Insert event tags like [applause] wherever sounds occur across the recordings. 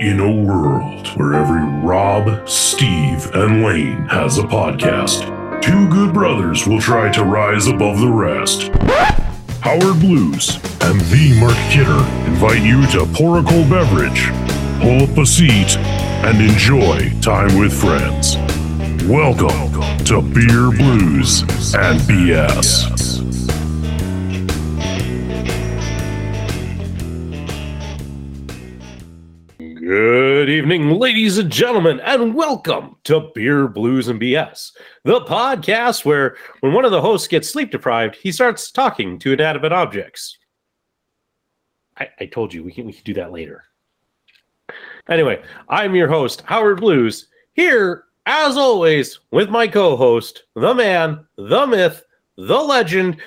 In a world where every Rob, Steve, and Lane has a podcast, two good brothers will try to rise above the rest. Howard Blues and the Mark Kidder invite you to pour a cold beverage, pull up a seat, and enjoy time with friends. Welcome to Beer Blues and BS. Good evening, ladies and gentlemen, and welcome to Beer, Blues, and BS, the podcast where when one of the hosts gets sleep deprived, he starts talking to inanimate objects. I, I told you we can, we can do that later. Anyway, I'm your host, Howard Blues, here, as always, with my co host, the man, the myth, the legend,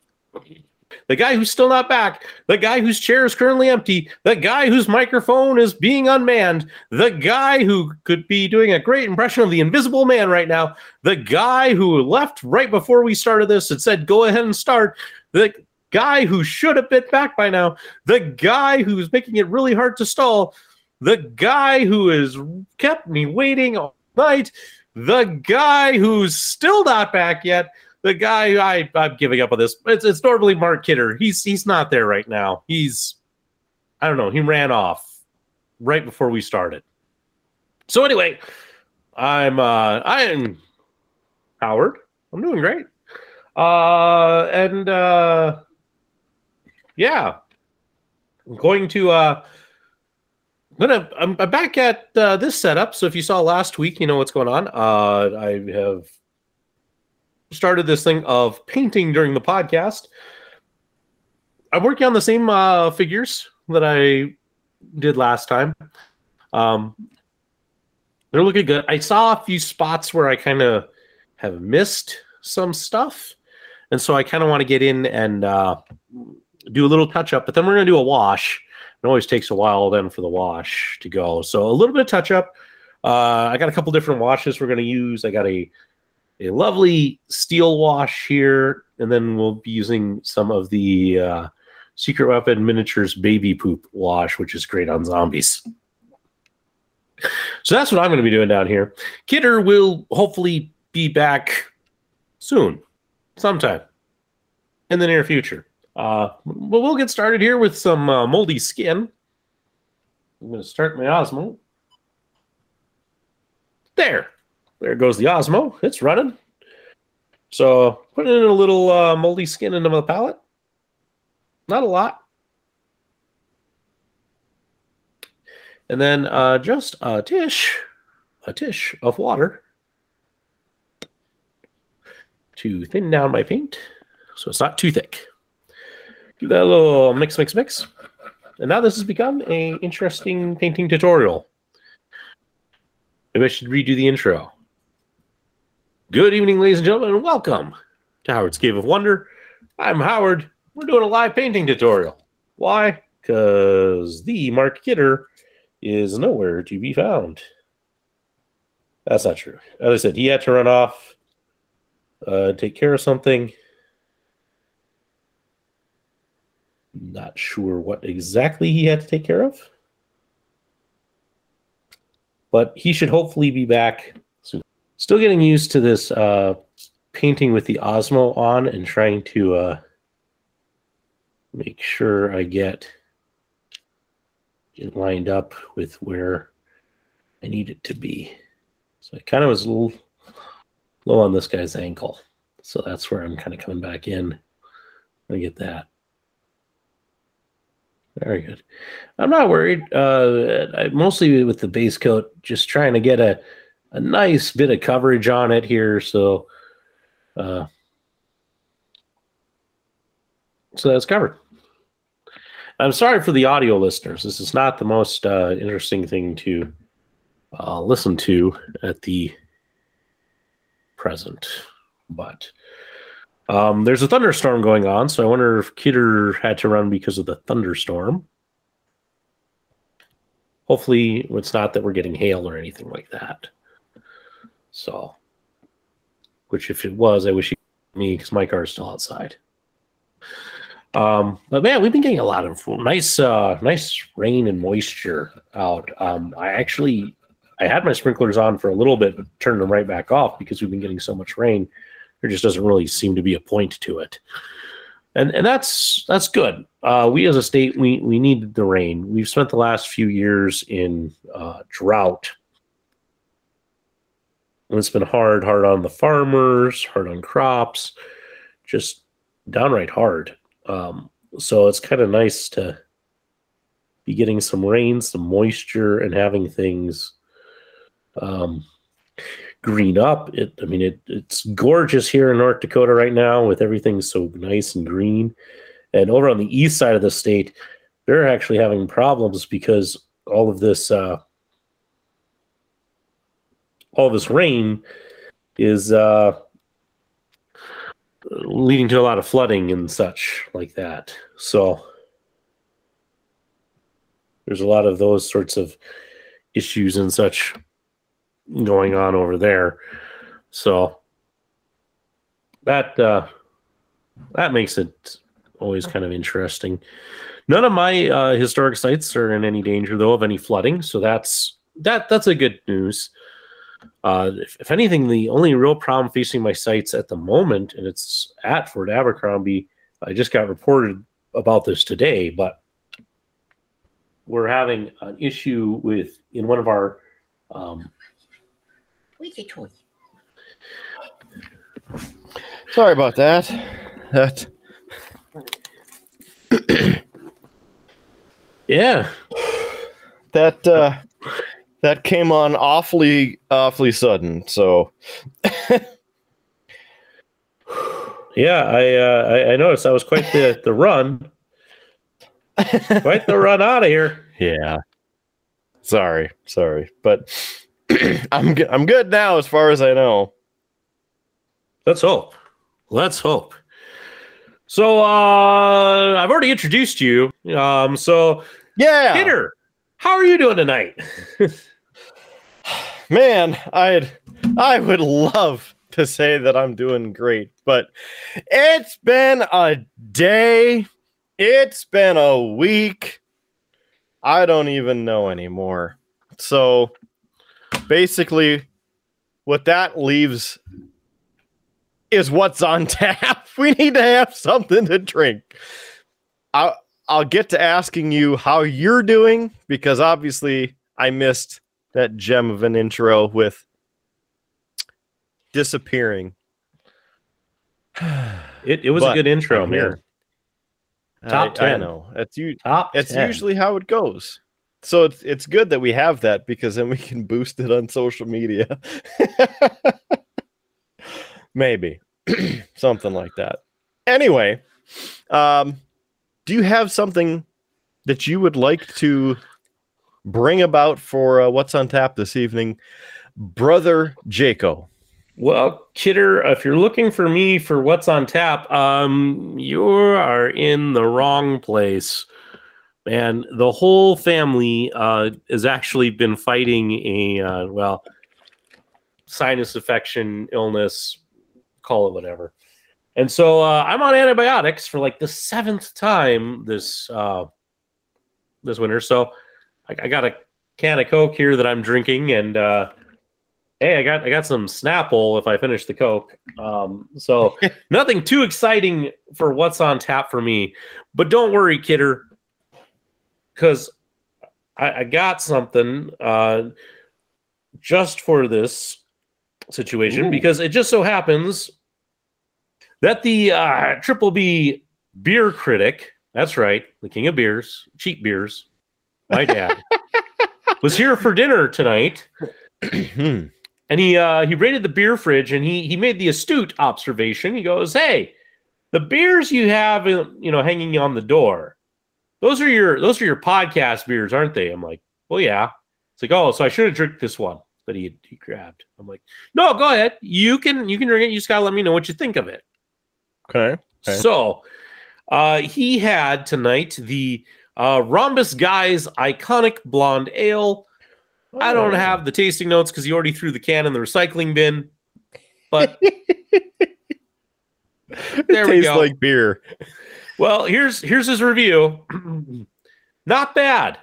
the guy who's still not back, the guy whose chair is currently empty, the guy whose microphone is being unmanned, the guy who could be doing a great impression of the invisible man right now, the guy who left right before we started this and said, go ahead and start, the guy who should have been back by now, the guy who's making it really hard to stall, the guy who has kept me waiting all night, the guy who's still not back yet the guy I I'm giving up on this. It's it's normally Mark Kidder. He's he's not there right now. He's I don't know. He ran off right before we started. So anyway, I'm uh I'm Howard. I'm doing great. Uh and uh yeah. I'm going to uh I'm gonna I'm, I'm back at uh, this setup. So if you saw last week, you know what's going on. Uh I have started this thing of painting during the podcast. I'm working on the same uh, figures that I did last time. Um, they're looking good. I saw a few spots where I kind of have missed some stuff, and so I kind of want to get in and uh, do a little touch up. But then we're going to do a wash. It always takes a while then for the wash to go. So a little bit of touch up. Uh, I got a couple different washes we're going to use. I got a a lovely steel wash here, and then we'll be using some of the uh, Secret Weapon Miniatures Baby Poop wash, which is great on zombies. So that's what I'm going to be doing down here. Kidder will hopefully be back soon, sometime in the near future. Uh, but we'll get started here with some uh, moldy skin. I'm going to start my Osmo. There. There goes the Osmo. It's running. So putting in a little uh, moldy skin into the palette. Not a lot. And then uh, just a tish, a tish of water to thin down my paint so it's not too thick. Do that little mix, mix, mix. And now this has become a interesting painting tutorial. Maybe I should redo the intro. Good evening, ladies and gentlemen, and welcome to Howard's Cave of Wonder. I'm Howard. We're doing a live painting tutorial. Why? Because the Mark Kidder is nowhere to be found. That's not true. As I said, he had to run off, uh, take care of something. Not sure what exactly he had to take care of. But he should hopefully be back Still getting used to this uh, painting with the Osmo on and trying to uh, make sure I get it lined up with where I need it to be. So I kind of was a little low on this guy's ankle. So that's where I'm kind of coming back in. I get that. Very good. I'm not worried. Uh, I, mostly with the base coat, just trying to get a a nice bit of coverage on it here. So, uh, so that's covered. I'm sorry for the audio listeners. This is not the most uh, interesting thing to uh, listen to at the present, but um, there's a thunderstorm going on. So I wonder if Kidder had to run because of the thunderstorm. Hopefully, it's not that we're getting hail or anything like that. So, which if it was, I wish he me because my car is still outside. Um, but man, we've been getting a lot of nice, uh, nice rain and moisture out. Um, I actually, I had my sprinklers on for a little bit, but turned them right back off because we've been getting so much rain. There just doesn't really seem to be a point to it, and and that's that's good. Uh, we as a state, we we need the rain. We've spent the last few years in uh, drought. And it's been hard, hard on the farmers, hard on crops, just downright hard. Um, so it's kind of nice to be getting some rain, some moisture, and having things um, green up. It, I mean, it, it's gorgeous here in North Dakota right now with everything so nice and green. And over on the east side of the state, they're actually having problems because all of this, uh, all this rain is uh, leading to a lot of flooding and such like that. So there's a lot of those sorts of issues and such going on over there. So that uh, that makes it always kind of interesting. None of my uh, historic sites are in any danger though of any flooding, so that's that that's a good news. Uh, if, if, anything, the only real problem facing my sites at the moment, and it's at Fort Abercrombie, I just got reported about this today, but we're having an issue with in one of our. Um, Sorry about that. That. yeah. That uh, [laughs] that came on awfully awfully sudden so. Yeah i uh I, I, noticed that was quite the the run. Quite the run out of here. Yeah. Sorry sorry but [clears throat] i'm good i'm good now as far as i know. Let's hope. Let's hope. So uh i've already introduced you. Um so yeah. Peter, how are you doing tonight [laughs] man, I'd I would love to say that I'm doing great, but it's been a day, it's been a week. I don't even know anymore. So basically, what that leaves is what's on [laughs] tap. We need to have something to drink. I'll, I'll get to asking you how you're doing because obviously I missed that gem of an intro with disappearing. It, it was but, a good intro, man. Top I, 10. I know. It's you top it's 10. usually how it goes. So it's it's good that we have that because then we can boost it on social media. [laughs] Maybe. [clears throat] something like that. Anyway, um do you have something that you would like to bring about for uh, what's on tap this evening, brother Jaco? Well, Kidder, if you're looking for me for what's on tap, um, you are in the wrong place. Man, the whole family uh, has actually been fighting a uh, well sinus infection, illness, call it whatever. And so uh, I'm on antibiotics for like the seventh time this uh, this winter. So I, I got a can of Coke here that I'm drinking, and uh, hey, I got I got some Snapple if I finish the Coke. Um, so [laughs] nothing too exciting for what's on tap for me. But don't worry, kidder, because I, I, got something uh, just for this situation Ooh. because it just so happens that the uh, Triple B beer critic, that's right, the king of beers, cheap beers, my dad, was here for dinner tonight. and he uh, he raided the beer fridge and he he made the astute observation. He goes, "Hey, the beers you have, uh, you know, hanging on the door, those are your those are your podcast beers, aren't they?" I'm like, "Well, yeah." It's like, "Oh, so I should have drank this one that he he grabbed." I'm like, "No, go ahead. You can you can drink it. You just gotta let me know what you think of it." Okay. okay. So, uh, he had tonight the uh, Rhombus Guys iconic blonde ale. Oh. I don't have the tasting notes because you already threw the can in the recycling bin. But [laughs] there it we tastes go. like beer. Well, here's here's his review. [clears throat] Not bad,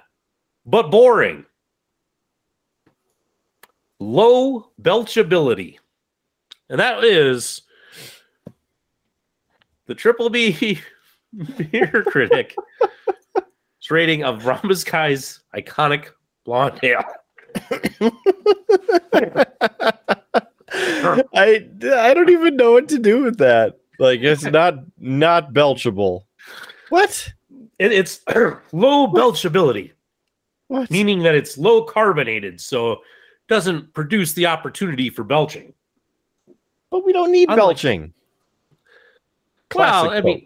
but boring. Low belchability. And that is the triple B [laughs] beer critic. [laughs] It's rating of Rhombus Guy's iconic blonde hair. [laughs] I I don't even know what to do with that. Like it's [laughs] not not belchable. What? It, it's [clears throat] low belchability, What? meaning that it's low carbonated, so doesn't produce the opportunity for belching. But we don't need Unlike- belching. Well, Classic I mean-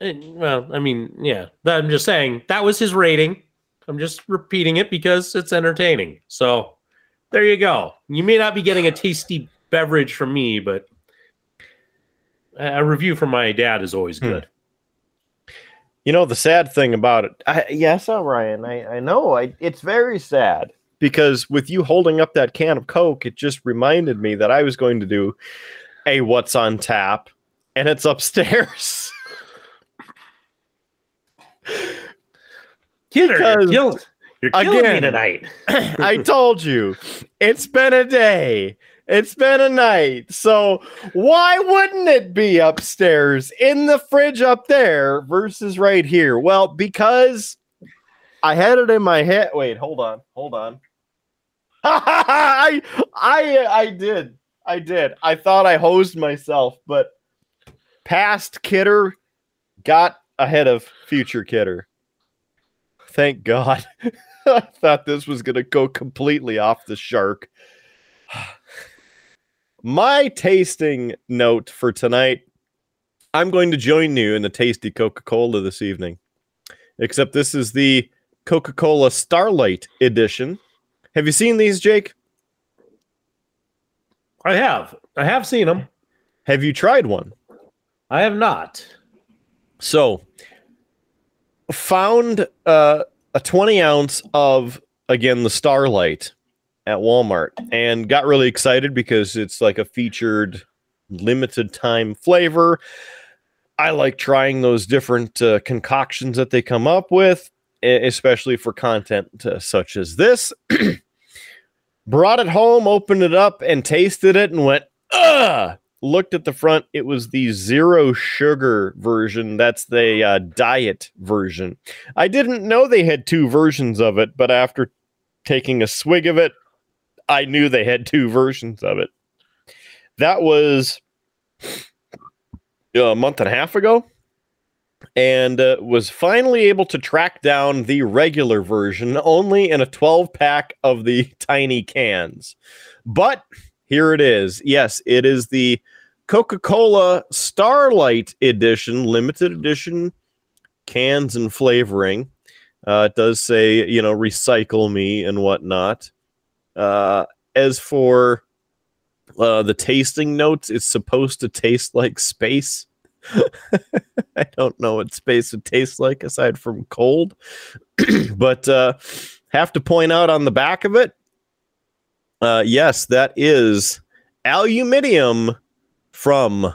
Coke. Eh, Well, I mean, yeah, that- I'm just saying that was his rating. I'm just repeating it because it's entertaining. So there you go. You may not be getting a tasty beverage from me, but a a review from my dad is always Hmm. good. You know the sad thing about it. I, yes, uh, Ryan. I I know. I it's very sad because with you holding up that can of Coke, it just reminded me that I was going to do a what's on tap, and it's upstairs. [laughs] Kidder, you're, kill- you're killing me again- tonight. [laughs] [laughs] I told you, it's been a day. It's been a night. So why wouldn't it be upstairs in the fridge up there versus right here? Well, because I had it in my head. Wait, hold on. Hold on. [laughs] I I I did. I did. I thought I hosed myself, but past kidder got ahead of future kidder. Thank God. [laughs] I thought this was going to go completely off the shark. [sighs] My tasting note for tonight I'm going to join you in the tasty Coca Cola this evening. Except this is the Coca Cola Starlight edition. Have you seen these, Jake? I have. I have seen them. Have you tried one? I have not. So, found uh, a 20 ounce of, again, the Starlight at Walmart and got really excited because it's like a featured limited time flavor. I like trying those different uh, concoctions that they come up with, especially for content uh, such as this. [clears throat] Brought it home, opened it up, and tasted it and went, ugh looked at the front it was the zero sugar version. That's the uh, diet version. I didn't know they had two versions of it but after taking a swig of it i knew they had two versions of it. That was a month and a half ago and uh, was finally able to track down the regular version only in a 12 pack of the [laughs] tiny cans. But here it is. Yes, it is the Coca Cola Starlight Edition, limited edition cans and flavoring. Uh, it does say, you know, recycle me and whatnot. Uh, as for uh, the tasting notes, it's supposed to taste like space. [laughs] I don't know what space would taste like aside from cold, [clears throat] but uh, have to point out on the back of it uh, yes, that is aluminium from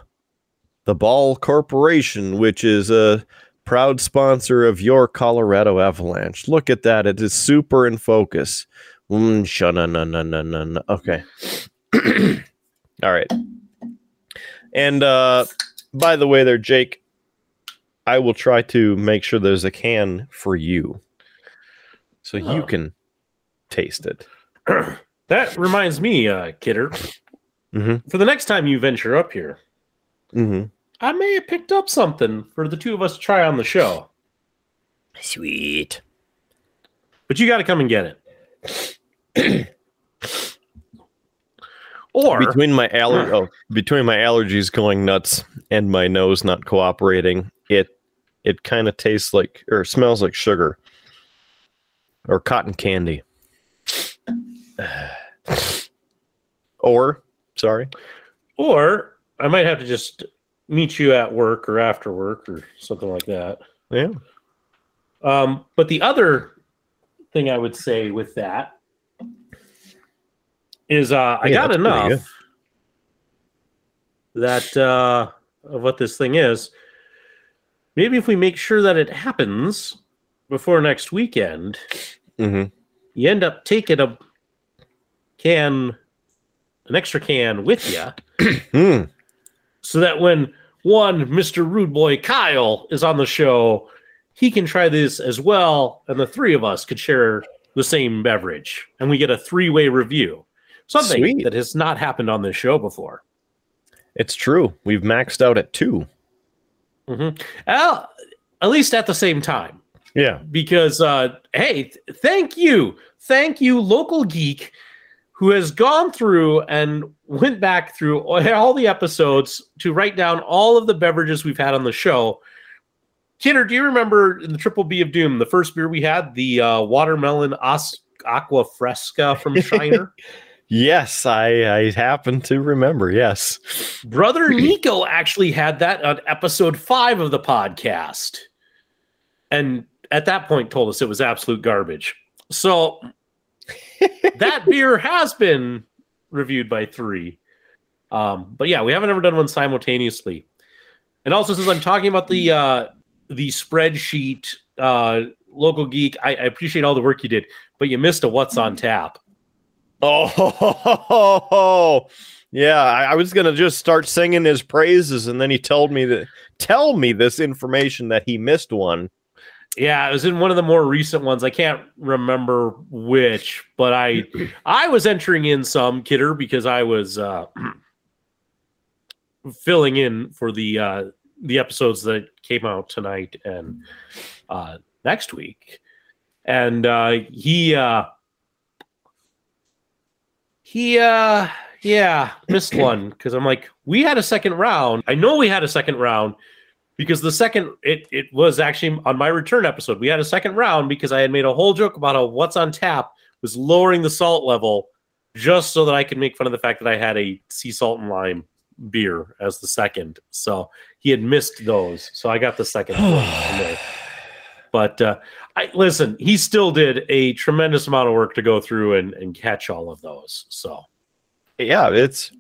the Ball Corporation, which is a proud sponsor of your Colorado Avalanche. Look at that; it is super in focus. Mm, sha-na-na-na-na-na. Okay, [clears throat] all right. And uh, by the way, there, Jake, I will try to make sure there's a can for you, so you Oh. can taste it. [clears throat] That reminds me, uh, Kidder, Mm-hmm. for the next time you venture up here, Mm-hmm. I may have picked up something for the two of us to try on the show. Sweet. But you got to come and get it. or between my aller- oh, between my allergies going nuts and my nose not cooperating, it it kind of tastes like or smells like sugar or cotton candy. Or sorry, or I might have to just meet you at work or after work or something like that. yeah. Um, but the other thing I would say with that is uh, I Yeah, got enough that uh, of what this thing is. maybe if we make sure that it happens before next weekend, Mm-hmm. you end up taking a can, an extra can with you, [clears throat] Hmm. so that when one Mr. Rude Boy Kyle is on the show, he can try this as well, and the three of us could share the same beverage, and we get a three-way review. Something Sweet. that has not happened on this show before. It's true. We've maxed out at two. Mhm. Well, at least at the same time. Yeah. because uh hey th- thank you thank you local geek who has gone through and went back through all the episodes to write down all of the beverages we've had on the show kidder do you remember in the triple b of doom the first beer we had the uh watermelon Os- aqua fresca from [laughs] shiner Yes, I I happen to remember. Yes. brother [clears throat] nico actually had that on episode five of the podcast and at that point told us it was absolute garbage so that beer has been reviewed by three um but yeah we haven't ever done one simultaneously and also since i'm talking about the uh the spreadsheet uh local geek I, I appreciate all the work you did but you missed a what's on tap Oh, [laughs] yeah. I, I was gonna just start singing his praises, and then he told me that tell me this information that he missed one. Yeah, it was in one of the more recent ones. I can't remember which, but I I was entering in some kidder because I was uh [clears throat] filling in for the uh the episodes that came out tonight and uh next week. And uh he uh he uh yeah, missed one because I'm like, we had a second round. I know we had a second round because the second it it was actually on my return episode. We had a second round because I had made a whole joke about how what's on tap was lowering the salt level just so that I could make fun of the fact that I had a sea salt and lime beer as the second. So he had missed those. So I got the second one. [sighs] But uh, I listen, he still did a tremendous amount of work to go through and, and catch all of those. So Yeah, it's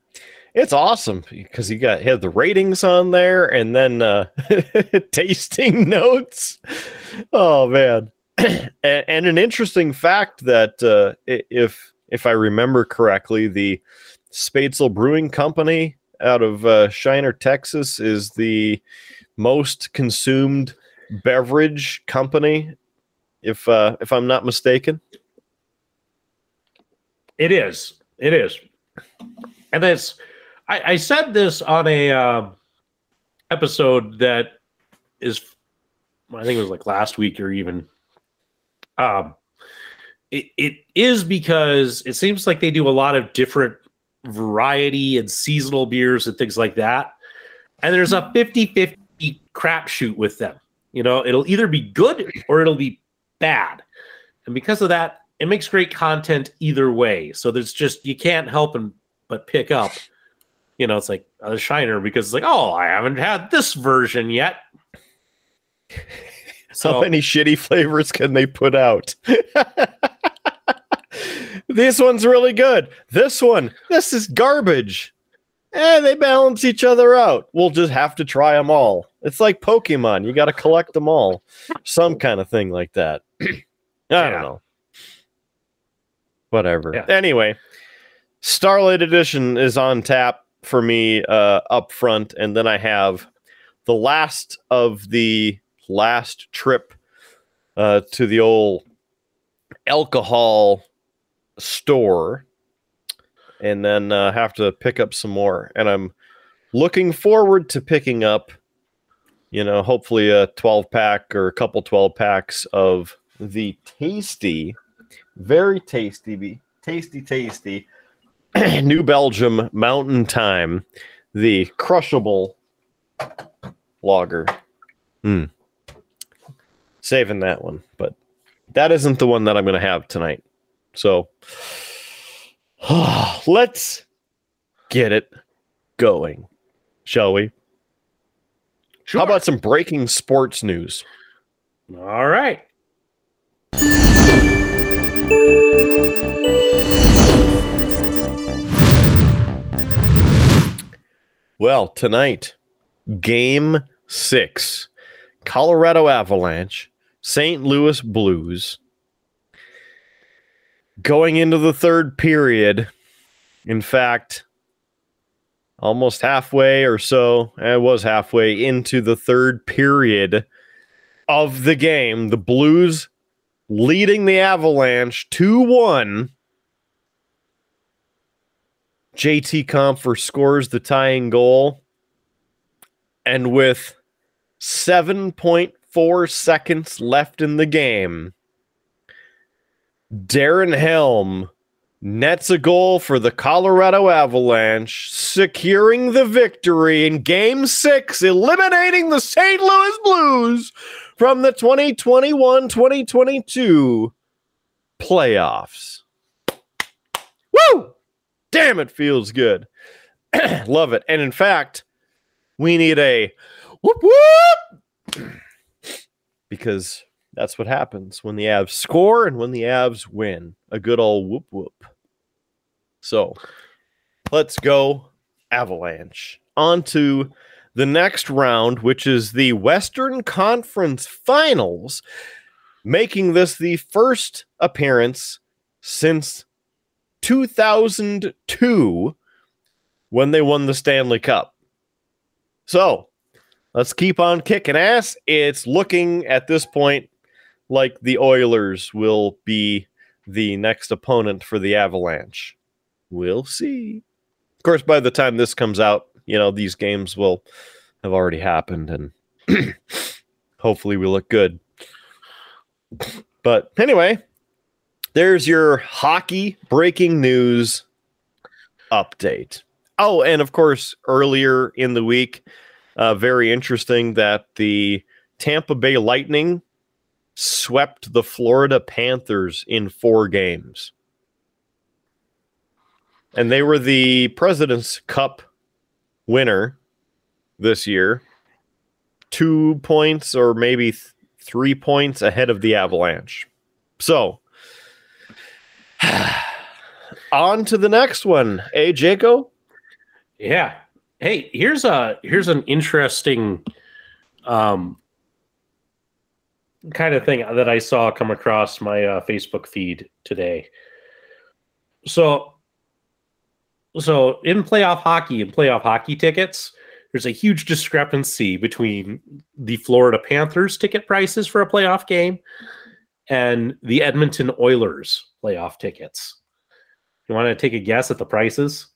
it's awesome because he got he had the ratings on there and then uh [laughs] tasting notes. Oh man. and, and an interesting fact that uh if if I remember correctly, the Spoetzl Brewing Company out of uh, Shiner, Texas, is the most consumed beverage company, if uh, if I'm not mistaken. It is. It is. And it's I, I said this on a uh, episode that is I think it was like last week or even um it, it is because it seems like they do a lot of different variety and seasonal beers and things like that. And there's a 50-50 crapshoot with them. You know, it'll either be good or it'll be bad. And because of that, it makes great content either way. So there's just you can't help but pick up. You know, it's like a shiner because it's like, oh, I haven't had this version yet. [laughs] How So many shitty flavors can they put out? [laughs] this one's really good. This one, this is garbage. Eh, they balance each other out. We'll just have to try them all. It's like Pokemon. You got to collect them all. Some kind of thing like that. [clears throat] I Yeah. don't know. Whatever. Yeah. Anyway, Starlight Edition is on tap for me uh, up front. And then I have the last of the last trip uh, to the old alcohol store and then uh, have to pick up some more. And I'm looking forward to picking up, you know, hopefully a 12 pack or a couple 12 packs of the tasty, very tasty, tasty, tasty [clears throat] New Belgium Mountain Time, the crushable lager. Hmm. Saving that one, but that isn't the one that I'm going to have tonight. So [sighs] let's get it going, shall we? sure. How about some breaking sports news? all right? Well, tonight, game six, Colorado Avalanche, St. Louis Blues. Going into the third period, in fact, almost halfway or so, it was halfway into the third period of the game, the Blues leading the Avalanche 2 1. JT Compher scores the tying goal. And with 7.4 seconds left in the game, Darren Helm nets a goal for the Colorado Avalanche, securing the victory in game six, eliminating the St. Louis Blues from the 2021 2022 playoffs. Damn, it feels good. [clears throat] Love it. And in fact, we need a whoop whoop [clears throat] because that's what happens when the Avs score and when the Avs win. A good old whoop whoop. So let's go, Avalanche. On to the next round, which is the Western Conference Finals, making this the first appearance since 2002 when they won the Stanley Cup. So let's keep on kicking ass. It's looking at this point like the Oilers will be the next opponent for the Avalanche. We'll see. Of course, by the time this comes out, you know, these games will have already happened and [clears throat] hopefully we look good. But anyway, there's your hockey breaking news update. Oh, and of course, earlier in the week, uh, very interesting that the Tampa Bay Lightning swept the Florida Panthers in four games. And they were the President's Cup winner this year. Two points or maybe th- three points ahead of the Avalanche. So, [sighs] on to the next one. Hey, Jaco? Yeah. Hey, here's a here's an interesting um kind of thing that I saw come across my uh, Facebook feed today. So so in playoff hockey and playoff hockey tickets, there's a huge discrepancy between the Florida Panthers ticket prices for a playoff game and the Edmonton Oilers playoff tickets. You want to take a guess at the prices?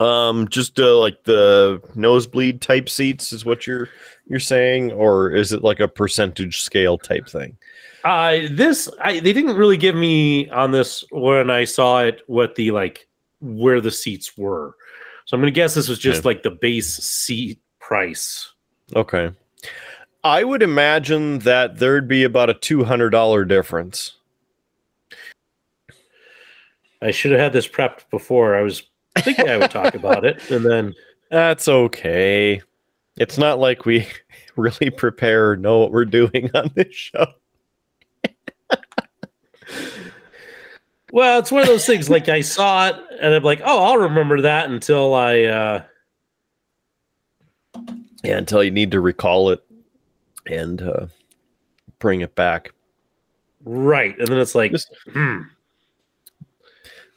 Um, just uh, like the nosebleed type seats is what you're you're saying, or is it like a percentage scale type thing? Uh this I they didn't really give me on this when I saw it what the like where the seats were. So I'm gonna guess this was just Okay. like the base seat price. Okay. I would imagine that there'd be about a two hundred dollar difference. I should have had this prepped before. I was thinking I would talk about it, and then [laughs] That's okay. It's not like we [laughs] really prepare or know what we're doing [laughs] on this show. well, it's one of those things. Like I saw it, and I'm like, oh, I'll remember that until I. uh Yeah, until you need to recall it and uh, bring it back. Right, and then it's like, Just- hmm.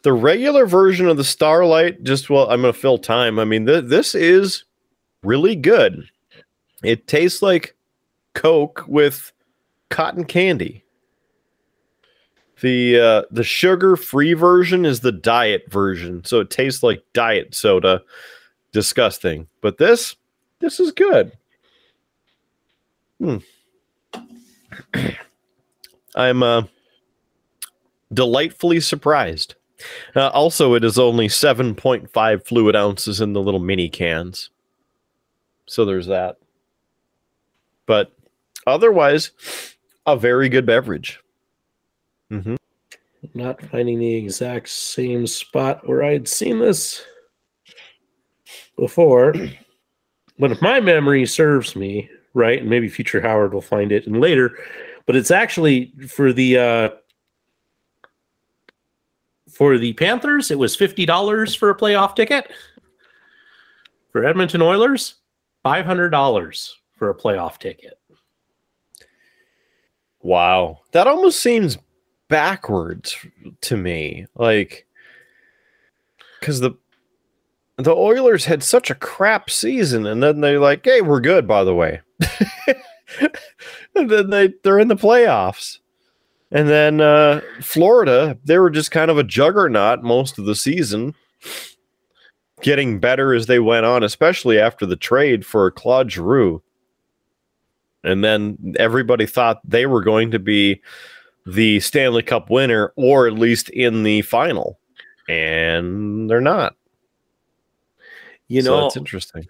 The regular version of the Starlight, just well, I'm going to fill time. I mean, th- this is really good. It tastes like Coke with cotton candy. The uh, the sugar free version is the diet version, so it tastes like diet soda. Disgusting, but this this is good. Hmm. [clears throat] I'm uh, delightfully surprised. Uh, also, it is only 7.5 fluid ounces in the little mini cans. So there's that. But otherwise, a very good beverage. Mm-hmm. not finding the exact same spot where I'd seen this before. [clears throat] but if my memory serves me right, and maybe future Howard will find it and later, but it's actually for the uh for the Panthers, it was fifty dollars for a playoff ticket. For Edmonton Oilers, five hundred dollars for a playoff ticket. Wow. That almost seems backwards to me. Like cuz the the Oilers had such a crap season and then they're like, "Hey, we're good by the way." [laughs] and then they they're in the playoffs. And then uh, Florida, they were just kind of a juggernaut most of the season, getting better as they went on, especially after the trade for Claude Giroux. And then everybody thought they were going to be the Stanley Cup winner, or at least in the final, and they're not. You So know, it's interesting.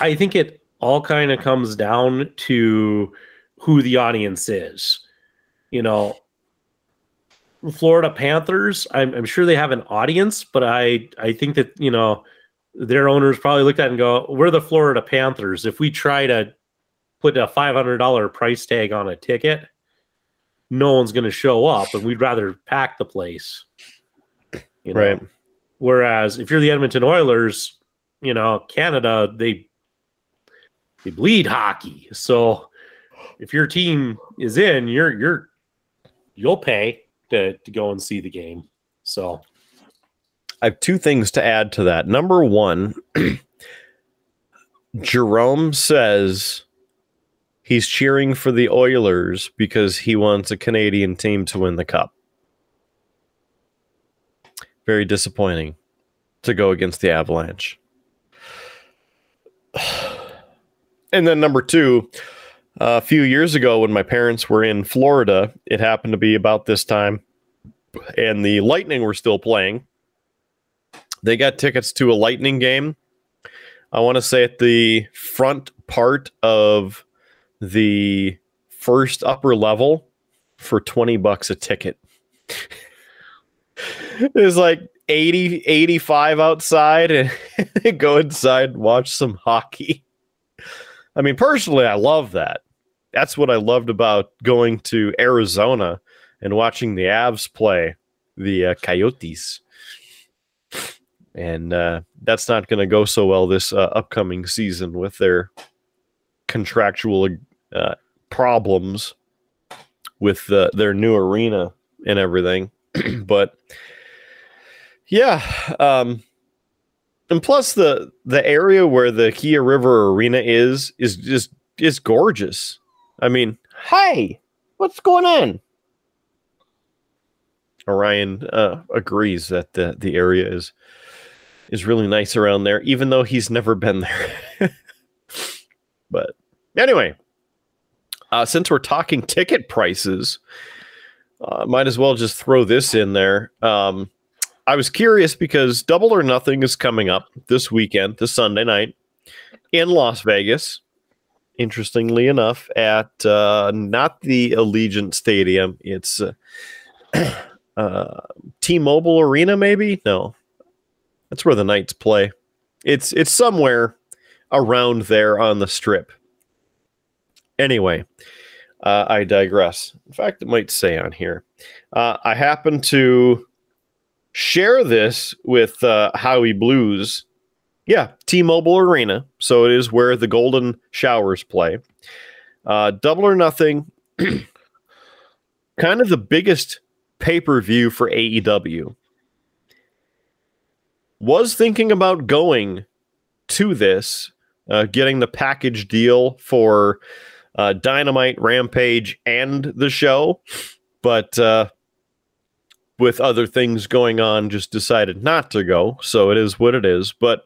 I think it all kind of comes down to who the audience is. You know, Florida Panthers, I'm, I'm sure they have an audience, but I, I think that, you know, their owners probably looked at it and go, We're the Florida Panthers. If we try to put a $500 price tag on a ticket, no one's going to show up, and we'd rather pack the place. You know? Right. Whereas if you're the Edmonton Oilers, you know, Canada, they they bleed hockey. So if your team is in, you're you're you'll pay to to go and see the game. So I have two things to add to that. Number one, [clears throat] Jerome says he's cheering for the Oilers because he wants a Canadian team to win the cup. Very disappointing to go against the Avalanche. [sighs] And then number two, a few years ago when my parents were in Florida, it happened to be about this time, and the Lightning were still playing. They got tickets to a lightning game. I want to say at the front part of the first upper level for 20 bucks a ticket. [laughs] It was like 80 85 outside and [laughs] go inside and watch some hockey. I mean personally i love that that's what i loved about going to arizona and watching the avs play the uh, coyotes and uh, that's not going to go so well this uh, upcoming season with their contractual uh, problems with their new arena and everything. [clears throat] but yeah, um, and plus the the area where the Gila River Arena is is just is gorgeous. I mean, hey, what's going on? Orion uh, agrees that the the area is is really nice around there, even though he's never been there. [laughs] but anyway, uh, since we're talking ticket prices, uh, might as well just throw this in there. Um, I was curious because Double or Nothing is coming up this weekend, this Sunday night in Las Vegas. Interestingly enough, at uh, not the Allegiant Stadium, it's uh, [clears throat] uh, T-Mobile Arena, maybe. No, that's where the Knights play. It's it's somewhere around there on the strip. Anyway, uh, I digress. In fact, it might say on here. Uh, I happen to share this with uh, Howie Blues. Yeah, T-Mobile Arena. So it is where the Golden Showers play. Uh, double or nothing. [clears throat] kind of the biggest pay-per-view for AEW was thinking about going to this, uh, getting the package deal for uh, Dynamite, Rampage, and the show, but uh, with other things going on, just decided not to go. So it is what it is. But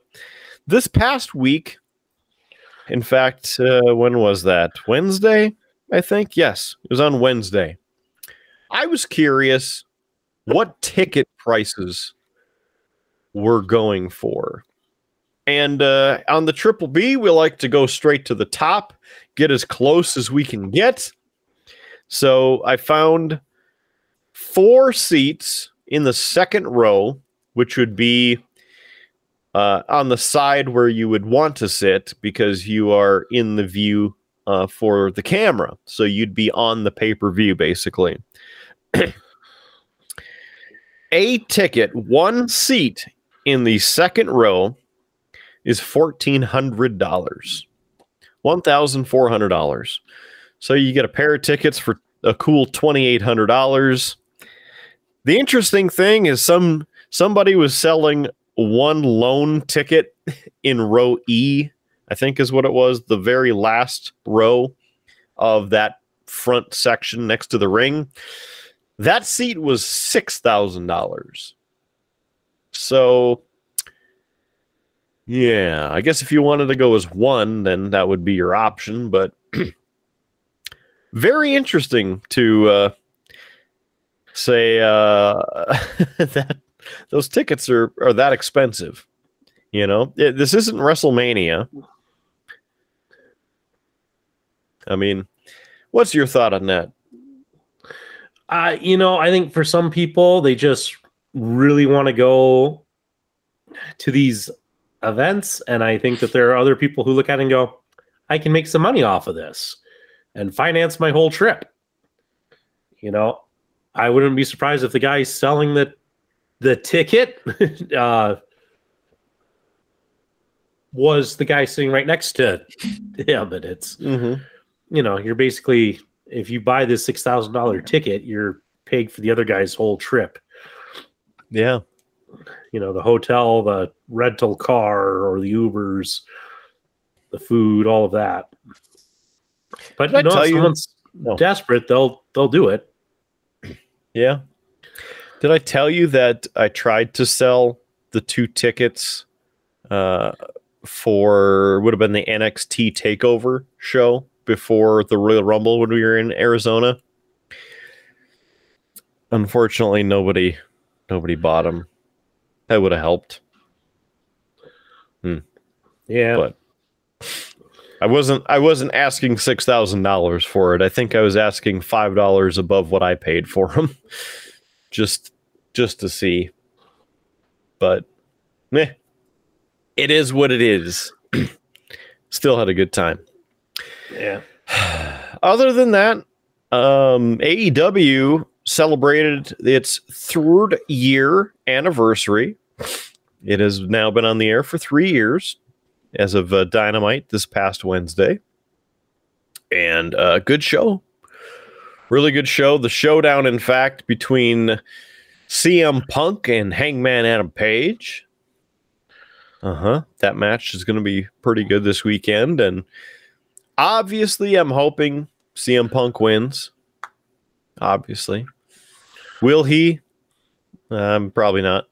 this past week, in fact, uh, when was that? Wednesday, I think. Yes, it was on Wednesday. I was curious what ticket prices we're going for. And uh, on the Triple B, we like to go straight to the top, get as close as we can get. So I found four seats in the second row, which would be uh, on the side where you would want to sit because you are in the view uh, for the camera. So you'd be on the pay per view, basically. [clears throat] A ticket, one seat in the second row is $1,400. $1,400. So you get a pair of tickets for a cool $2,800. The interesting thing is some somebody was selling one lone ticket in row E, I think is what it was, the very last row of that front section next to the ring. That seat was $6,000. So yeah, I guess if you wanted to go as one, then that would be your option. But [clears throat] very interesting to uh, say uh, [laughs] that those tickets are are that expensive. You know, it, this isn't WrestleMania. I mean, what's your thought on that? Uh, you know, I think for some people, they just really want to go to these events. And I think that there are other people who look at it and go, I can make some money off of this and finance my whole trip. You know, I wouldn't be surprised if the guy selling the the ticket [laughs] uh, was the guy sitting right next to him. But it's, Mm-hmm. you know, you're basically, if you buy this $6,000 ticket, you're paying for the other guy's whole trip. Yeah. You know, the hotel, the rental car, or the Ubers, the food, all of that. But Did know, if someone's No. desperate, they'll they'll do it. Yeah. Did I tell you that I tried to sell the two tickets uh, for would have been the NXT Takeover show before the Royal Rumble when we were in Arizona? Unfortunately, nobody nobody bought them. That would have helped. Yeah. But- I wasn't I wasn't asking six thousand dollars for it. I think I was asking five dollars above what I paid for them, [laughs] just just to see. But, meh, it is what it is. [clears throat] Still had a good time. yeah. [sighs] Other than that, um, AEW celebrated its third year anniversary. It has now been on the air for three years as of uh, Dynamite this past Wednesday. And uh, good show. Really good show. The showdown, in fact, between CM Punk and Hangman Adam Page. Uh huh. That match is going to be pretty good this weekend. And obviously, I'm hoping CM Punk wins. Obviously. Will he? Um, probably not.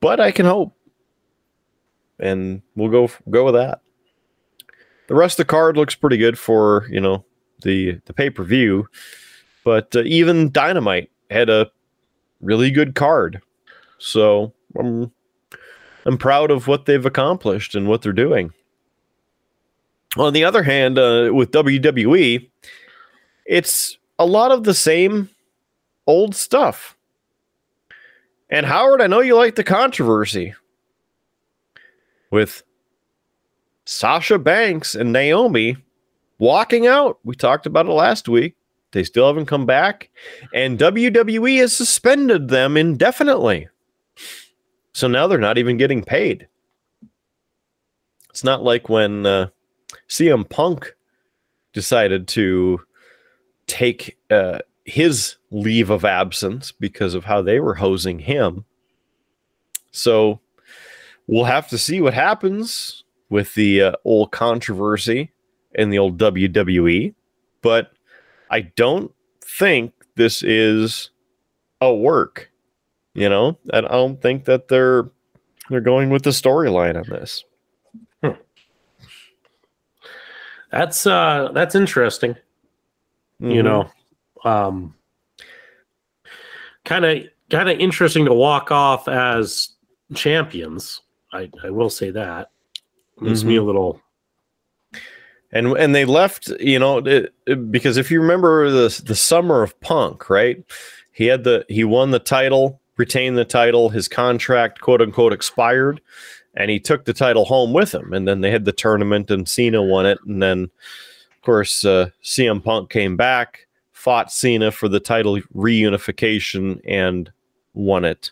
But I can hope. And we'll go go with that. The rest of the card looks pretty good for, you know, the the pay-per-view. But uh, even Dynamite had a really good card. So, I'm I'm proud of what they've accomplished and what they're doing. On the other hand, uh, with WWE, it's a lot of the same old stuff. And Howard, I know you like the controversy with Sasha Banks and Naomi walking out. We talked about it last week. They still haven't come back, and WWE has suspended them indefinitely. So now they're not even getting paid. It's not like when uh, CM Punk decided to take uh, his leave of absence because of how they were hosing him. So we'll have to see what happens with the uh, old controversy in the old WWE. But I don't think this is a work. You know, and I don't think that they're they're going with the storyline on this. That's uh that's interesting. You Mhm. know. Um kind of kind of interesting to walk off as champions. I I will say that. Makes me a little and and they left you know it, it- because if you remember the the summer of punk right? He had the he won the title retained the title his contract quote unquote expired and he took the title home with him. And then they had the tournament and Cena won it. And then of course uh, CM Punk came back fought Cena for the title reunification and won it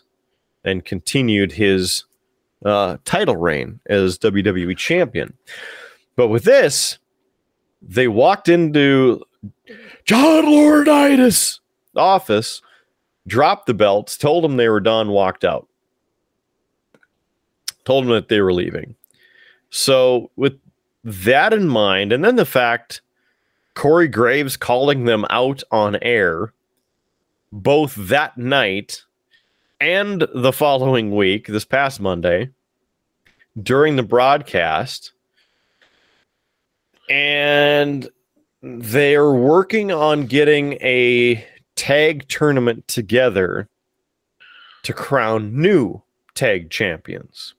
and continued his uh, title reign as WWE champion but with this they walked into John Laurinaitis' office, dropped the belts, told him they were done, walked out. Told him that they were leaving. So, with that in mind, and then the fact Corey Graves calling them out on air both that night and the following week, this past Monday, during the broadcast. And they're working on getting a tag tournament together to crown new tag champions.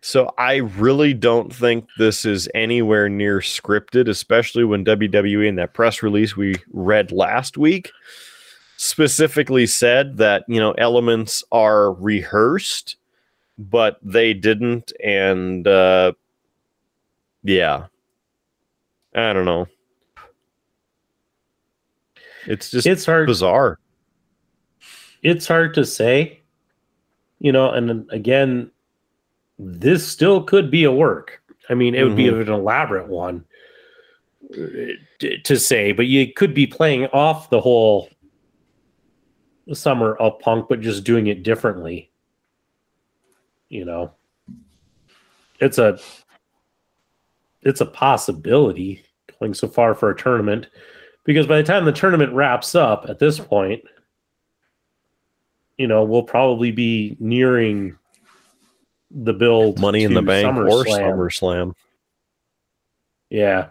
So I really don't think this is anywhere near scripted, especially when WWE in that press release we read last week specifically said that, you know, elements are rehearsed, but they didn't and uh yeah. I don't know. It's just It's hard. bizarre. It's hard to say, you know. And again, this still could be a work. I mean, it would be Mhm. an elaborate one uh, to say, but you could be playing off the whole summer of punk, but just doing it differently. You know, it's a it's a possibility going so far for a tournament because by the time the tournament wraps up at this point, you know, we'll probably be nearing the build Money in the bank or SummerSlam. SummerSlam. Yeah.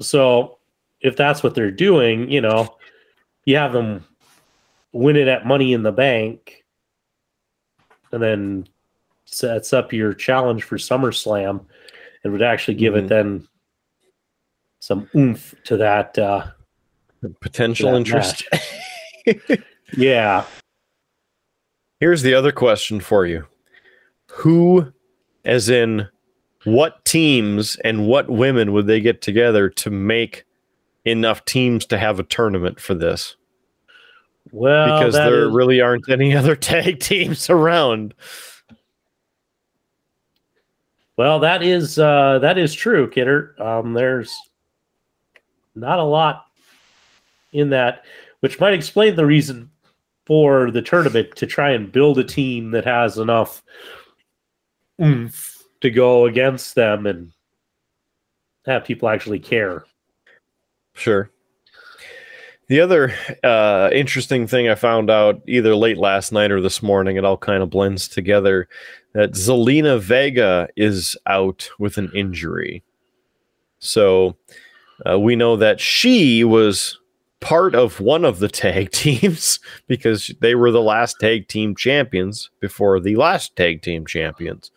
So if that's what they're doing, you know, you have them win it at Money in the Bank and then sets up your challenge for SummerSlam and would actually give Mhm. it then some oomph to that. Uh, Potential that interest. [laughs] yeah. Here's the other question for you. Who, as in what teams and what women would they get together to make enough teams to have a tournament for this? Well, Because there is- really aren't any [laughs] other tag teams around. Well, that is uh, that is true, Kidder. Um, there's not a lot in that, which might explain the reason for the tournament to try and build a team that has enough oomph to go against them and have people actually care. Sure. The other uh, interesting thing I found out either late last night or this morning, it all kind of blends together that Zelina Vega is out with an injury. So uh, we know that she was part of one of the tag [laughs] teams because they were the last tag team champions before the last tag team champions.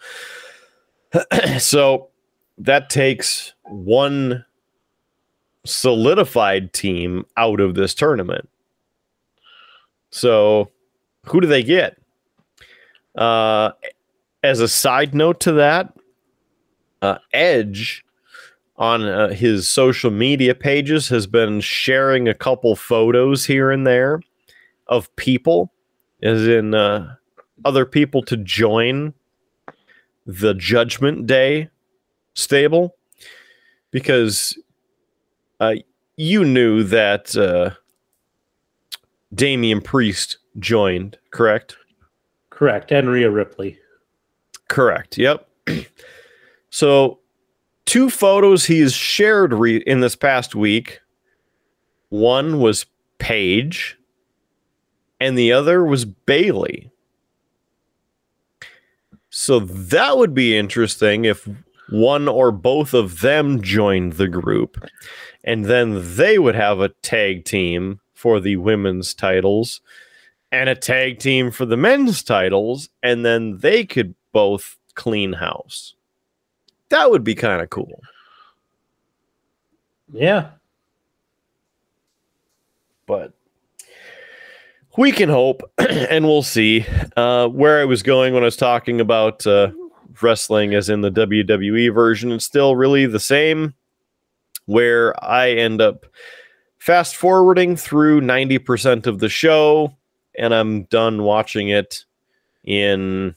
[clears throat] so that takes one solidified team out of this tournament. So, who do they get? Uh, as a side note to that, uh, Edge on uh, his social media pages has been sharing a couple photos here and there of people, as in uh, other people to join the Judgment Day stable, because uh, you knew that uh, Damian Priest joined, correct? Correct. And Rhea Ripley. Correct. Yep. [clears throat] so, two photos he's shared re- in this past week. One was Paige, and the other was Bayley. So that would be interesting if one or both of them joined the group, and then they would have a tag team for the women's titles and a tag team for the men's titles, and then they could both clean house. That would be kind of cool. Yeah. but we can hope [clears throat] and we'll see uh, where i was going when i was talking about uh, wrestling as in the wwe version it's still really the same where i end up fast forwarding through 90% of the show and i'm done watching it in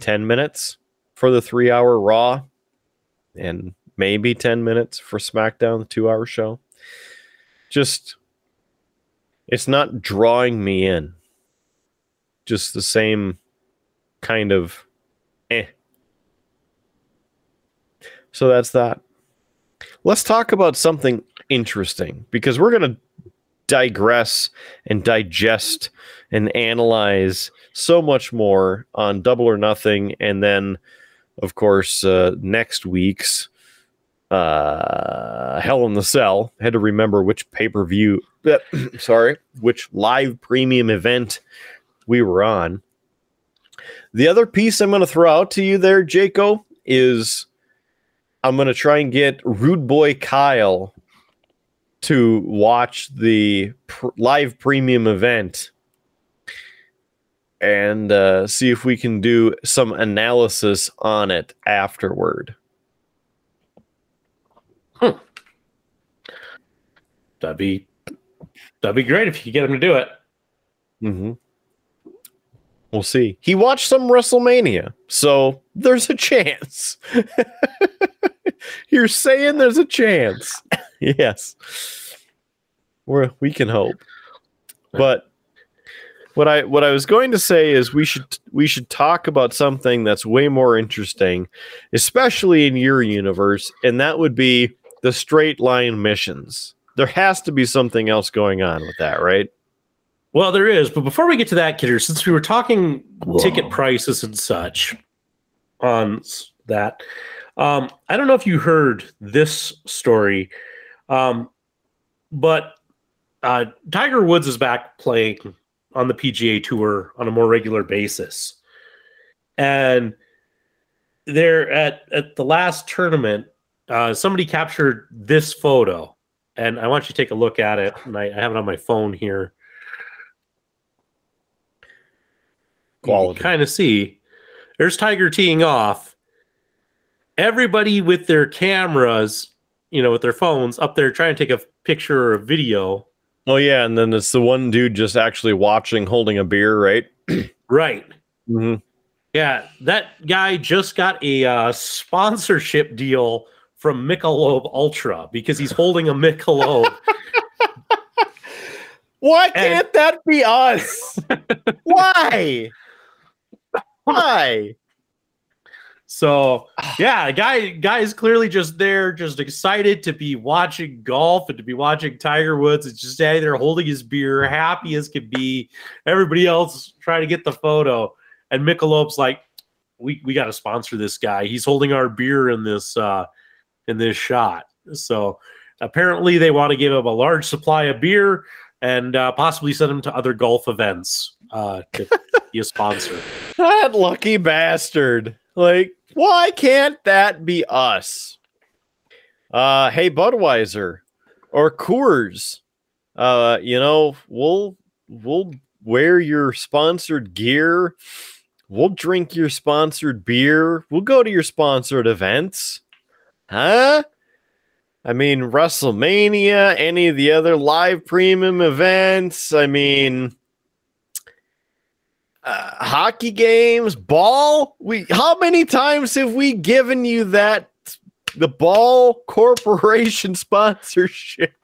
10 minutes for the three hour raw and maybe 10 minutes for SmackDown, the two hour show. Just, it's not drawing me in. Just the same kind of eh. So that's that. Let's talk about something interesting because we're going to digress and digest and analyze so much more on Double or Nothing, and then, of course, uh, next week's uh, Hell in the Cell. had to remember which pay per view, [clears throat] sorry, which live premium event we were on. The other piece I'm going to throw out to you there, Jaco, is I'm going to try and get Rude Boy Kyle to watch the pr- live premium event and uh, see if we can do some analysis on it afterward. Hmm. That'd be that'd be great if you could get him to do it. Mm-hmm. We'll see. He watched some WrestleMania, so there's a chance. [laughs] You're saying there's a chance. [laughs] yes. We're, we can hope. But what I what I was going to say is we should we should talk about something that's way more interesting, especially in your universe, and that would be the straight line missions. There has to be something else going on with that, right? Well, there is, but before we get to that, Kidder, since we were talking Whoa. ticket prices and such on that, um, I don't know if you heard this story, um, but uh, Tiger Woods is back playing on the PGA Tour on a more regular basis, and there at at the last tournament, uh, somebody captured this photo, and I want you to take a look at it. And I, I have it on my phone here. Quality. Kind of see. There's Tiger teeing off everybody with their cameras, you know, with their phones up there trying to take a picture or a video. Oh yeah, and then it's the one dude just actually watching, holding a beer, right? [clears throat] right. Mm-hmm. Yeah, that guy just got a uh, sponsorship deal from Michelob Ultra because he's holding a Michelob. [laughs] Why can't and... that be us? [laughs] Why? Why? So yeah, guy guy is clearly just there, just excited to be watching golf and to be watching Tiger Woods. It's just standing there holding his beer, happy as can be. Everybody else trying to get the photo, and Michelob's like, "We we got to sponsor this guy. He's holding our beer in this uh, in this shot." So apparently, they want to give him a large supply of beer and uh, possibly send him to other golf events uh, to be a sponsor. [laughs] that lucky bastard! Like why can't that be us? Uh, hey, Budweiser or Coors, uh, you know, we'll we'll wear your sponsored gear. We'll drink your sponsored beer. We'll go to your sponsored events. Huh? I mean, WrestleMania, any of the other live premium events. I mean, uh, hockey games, ball. We how many times have we given you that the ball corporation [laughs] sponsorship?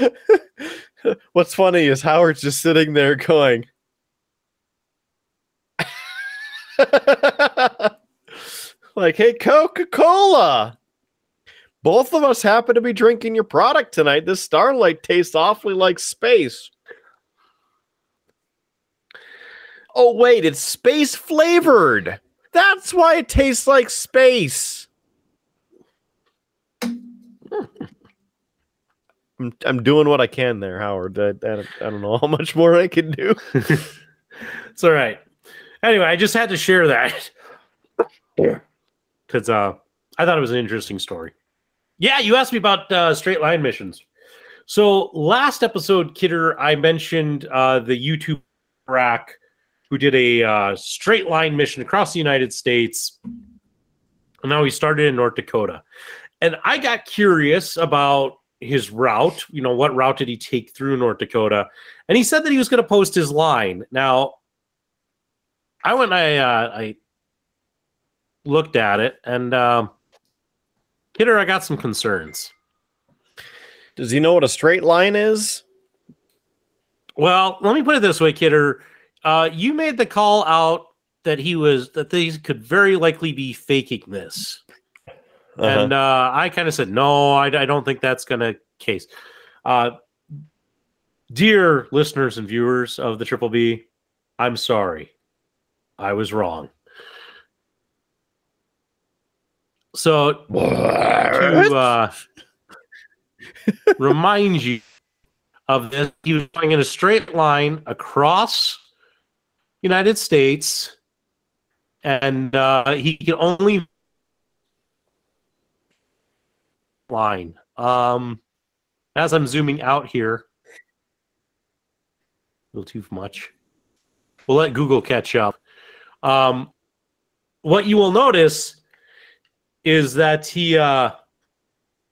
[laughs] What's funny is Howard's just sitting there going, [laughs] like, hey, Coca Cola. Both of us happen to be drinking your product tonight. This Starlight tastes awfully like space. Oh, wait, it's space flavored. That's why it tastes like space. I'm, I'm doing what I can there, Howard. I, I, I don't know [laughs] how much more I can do. [laughs] it's all right. Anyway, I just had to share that [coughs] because uh, I thought it was an interesting story. Yeah, you asked me about uh, straight line missions. So last episode, Kidder, I mentioned uh, the YouTube rack who did a uh, straight line mission across the United States. And now he started in North Dakota. And I got curious about his route. You know, what route did he take through North Dakota? And he said that he was going to post his line. Now, I went, I, uh, I looked at it, and um, Kidder, I got some concerns. Does he know what a straight line is? Well, let me put it this way, Kidder. Uh, you made the call out that he was that these could very likely be faking this, Uh-huh. and uh, I kind of said no. I, I don't think that's gonna case. Uh, dear listeners and viewers of the Triple B, I'm sorry, I was wrong. So to uh, remind you of this, he was going in a straight line across United States, and uh, he can only line. Um, as I'm zooming out here, a little too much. We'll let Google catch up. Um, what you will notice is that he uh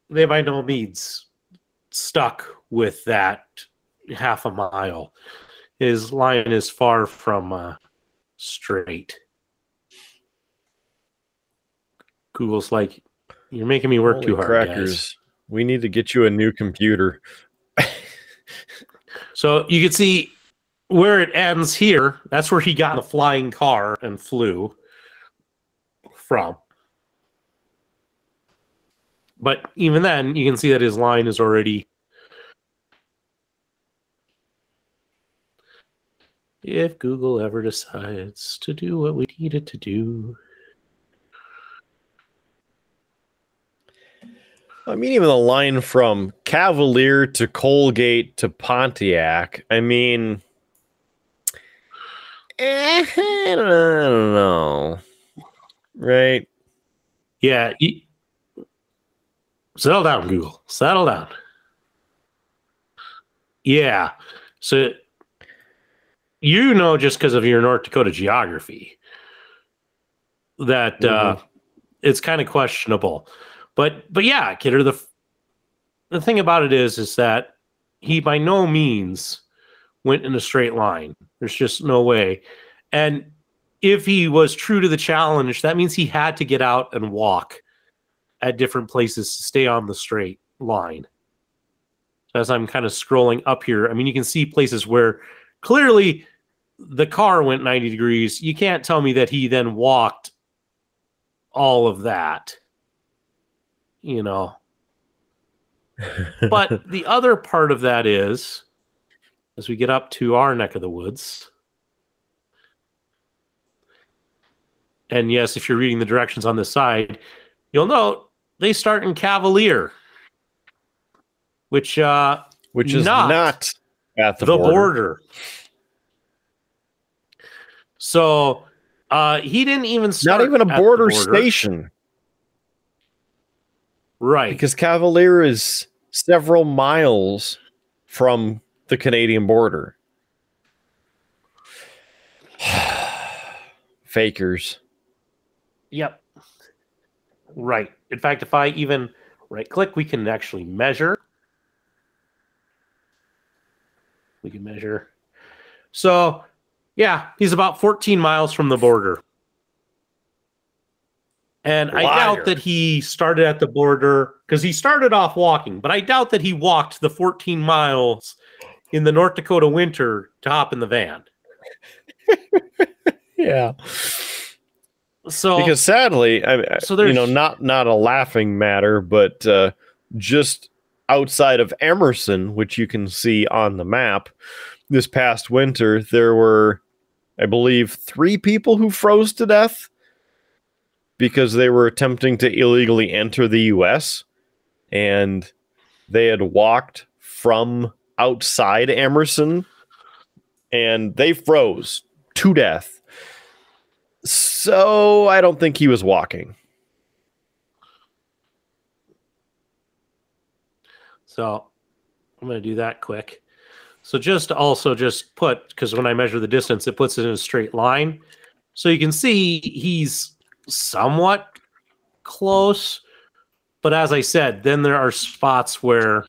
they by no means stuck with that half a mile. His line is far from uh, straight. Google's like, you're making me work Holy too hard, crackers. guys. We need to get you a new computer. [laughs] So you can see where it ends here. That's where he got the flying car and flew from. But even then, you can see that his line is already. If Google ever decides to do what we need it to do, I mean, even the line from Cavalier to Colgate to Pontiac. I mean, eh, I don't know. Right? yeah, settle down, Google. Settle down. Yeah, so you know, just because of your North Dakota geography, that uh, it's kind of questionable. But but yeah, Kidder, the the thing about it is is that he by no means went in a straight line. There's just no way. And if he was true to the challenge, that means he had to get out and walk at different places to stay on the straight line. As I'm kind of scrolling up here, I mean, you can see places where clearly the car went 90 degrees. You can't tell me that he then walked all of that you know. [laughs] but the other part of that is, as we get up to our neck of the woods, and yes, if you're reading the directions on this side, you'll note they start in Cavalier, which uh, Which is Not not, at the, the, border. border. So uh, he didn't even start Not even a the border, station right? because Cavalier is several miles from the Canadian border. [sighs] Fakers. Yep. Right. In fact, if I even right click, we can actually measure. We can measure. So, yeah, he's about 14 miles from the border. And I doubt that he started at the border because he started off walking, but I doubt that he walked the 14 miles in the North Dakota winter to hop in the van. [laughs] Yeah. So, because sadly, I, I- So there's you know, not not a laughing matter, but uh, just outside of Emerson, which you can see on the map, this past winter there were, I believe, three people who froze to death because they were attempting to illegally enter the U.S. and they had walked from outside Emerson and they froze to death. So I don't think he was walking. So I'm going to do that quick. So just also just put because when I measure the distance, it puts it in a straight line. So you can see he's somewhat close. But as I said, then there are spots where,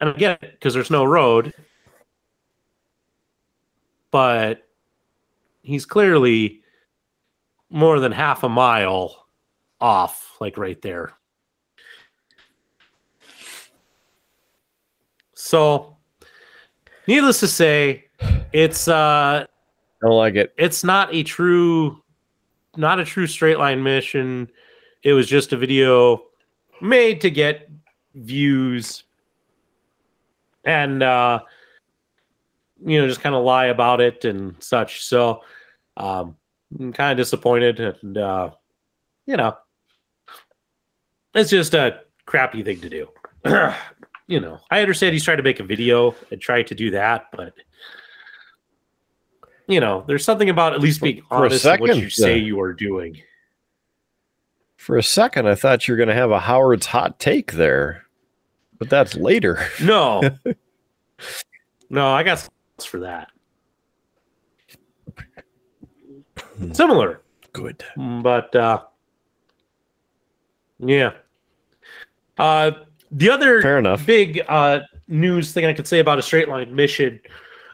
and it because there's no road, but he's clearly more than half a mile off, like right there. So, needless to say, it's uh, I don't like it. it's not a true, not a true straight line mission. It was just a video made to get views, and uh, you know, just kind of lie about it and such. So, um, I'm kind of disappointed, and uh, you know, it's just a crappy thing to do. [clears throat] you know, I understand he's trying to make a video and try to do that, but you know, there's something about at least being For honest in what second, you say yeah. you are doing. For a second, I thought you were going to have a Howard's hot take there, but that's later. [laughs] No, no, I got for that. Similar, Good. but uh, yeah. Uh, the other Fair enough. big uh, news thing I could say about a straight line mission.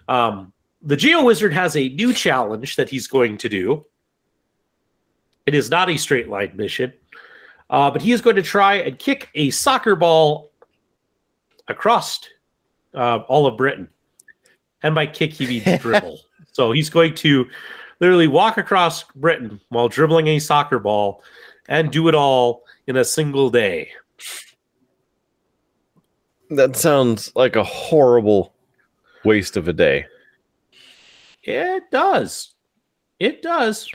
Um, the GeoWizard has a new challenge that he's going to do. It is not a straight line mission, uh, but he is going to try and kick a soccer ball across uh, all of Britain. And by kick, he means [laughs] dribble. So he's going to literally walk across Britain while dribbling a soccer ball and do it all in a single day. That sounds like a horrible waste of a day. It does. It does.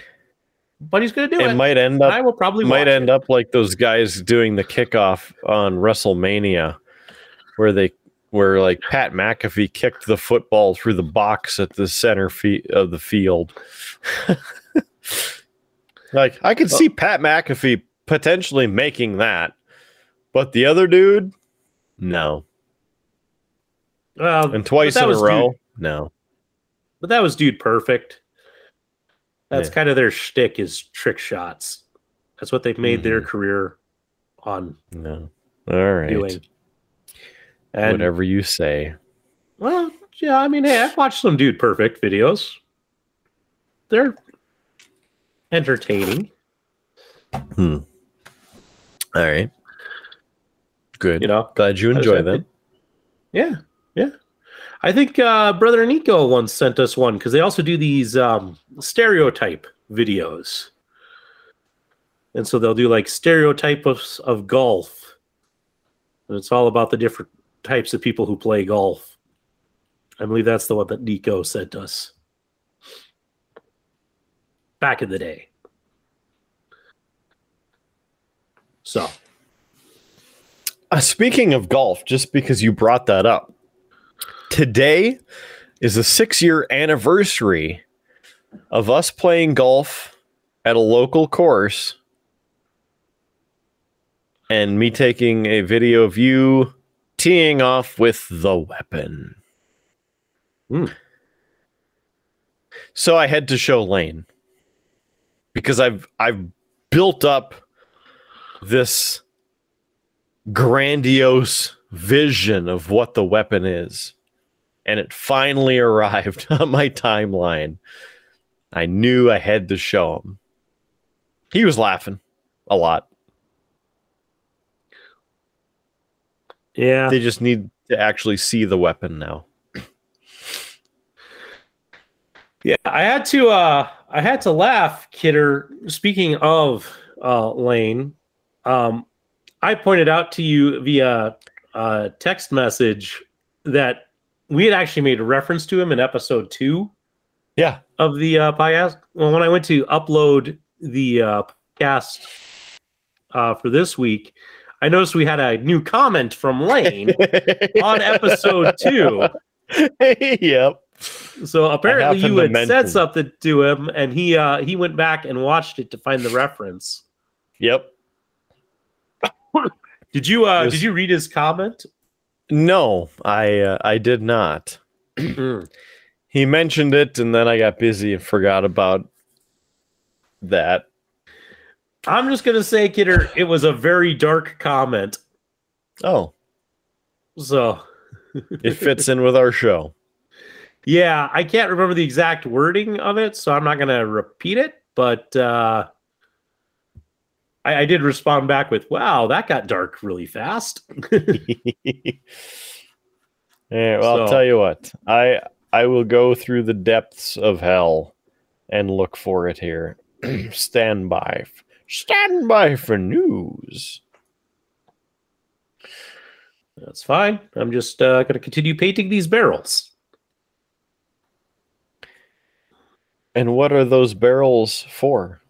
But he's going to do It it. might end up I will probably might end it. up like those guys doing the kickoff on WrestleMania, where they where like Pat McAfee kicked the football through the box at the center feet of the field. [laughs] like I could uh, see Pat McAfee potentially making that, but the other dude, no, Well, and twice in a row, Dude, no. but that was dude perfect. That's Yeah. kind of their shtick is trick shots. That's what they've made their Mhm. career on No. All right. doing. And Whatever you say. well, yeah, I mean, hey, I've watched some dude perfect videos. They're entertaining, Hmm. All right. Good. you know. Glad you enjoy them. Yeah, yeah. I think uh, Brother Nico once sent us one because they also do these um, stereotype videos, and so they'll do like stereotypes of of golf, and it's all about the different types of people who play golf. I believe that's the one that Nico sent us back in the day. So Uh, speaking of golf, just because you brought that up, today is the six year anniversary of us playing golf at a local course and me taking a video of you teeing off with the weapon. Hmm. So I had to show Lane because I've I've built up this grandiose vision of what the weapon is. And it finally [laughs] arrived on my timeline. I knew I had to show him. He was laughing a lot. yeah, They just need to actually see the weapon now. Yeah, I had to uh I had to laugh, Kidder. Speaking of uh Lane, um I pointed out to you via uh text message that we had actually made a reference to him in episode two Yeah. of the uh podcast. Well, when I went to upload the uh podcast uh for this week, I noticed we had a new comment from Lane [laughs] on episode two. [laughs] yep. So apparently you had mention- said something to him, and he uh, he went back and watched it to find the reference. Yep. [laughs] Did you uh, Yes. did you read his comment? No, I uh, I did not. [clears throat] Mm. He mentioned it and then I got busy and forgot about that. I'm just gonna say, Kidder, it was a very dark comment. Oh, So it fits in with our show. yeah, I can't remember the exact wording of it, so I'm not gonna repeat it. But uh, I, I did respond back with, "Wow, that got dark really fast." [laughs] yeah, well, I'll tell you what. I I will go through the depths of hell and look for it here. [clears throat] Stand by. Stand by for news. That's fine. I'm just uh, going to continue painting these barrels. And what are those barrels for?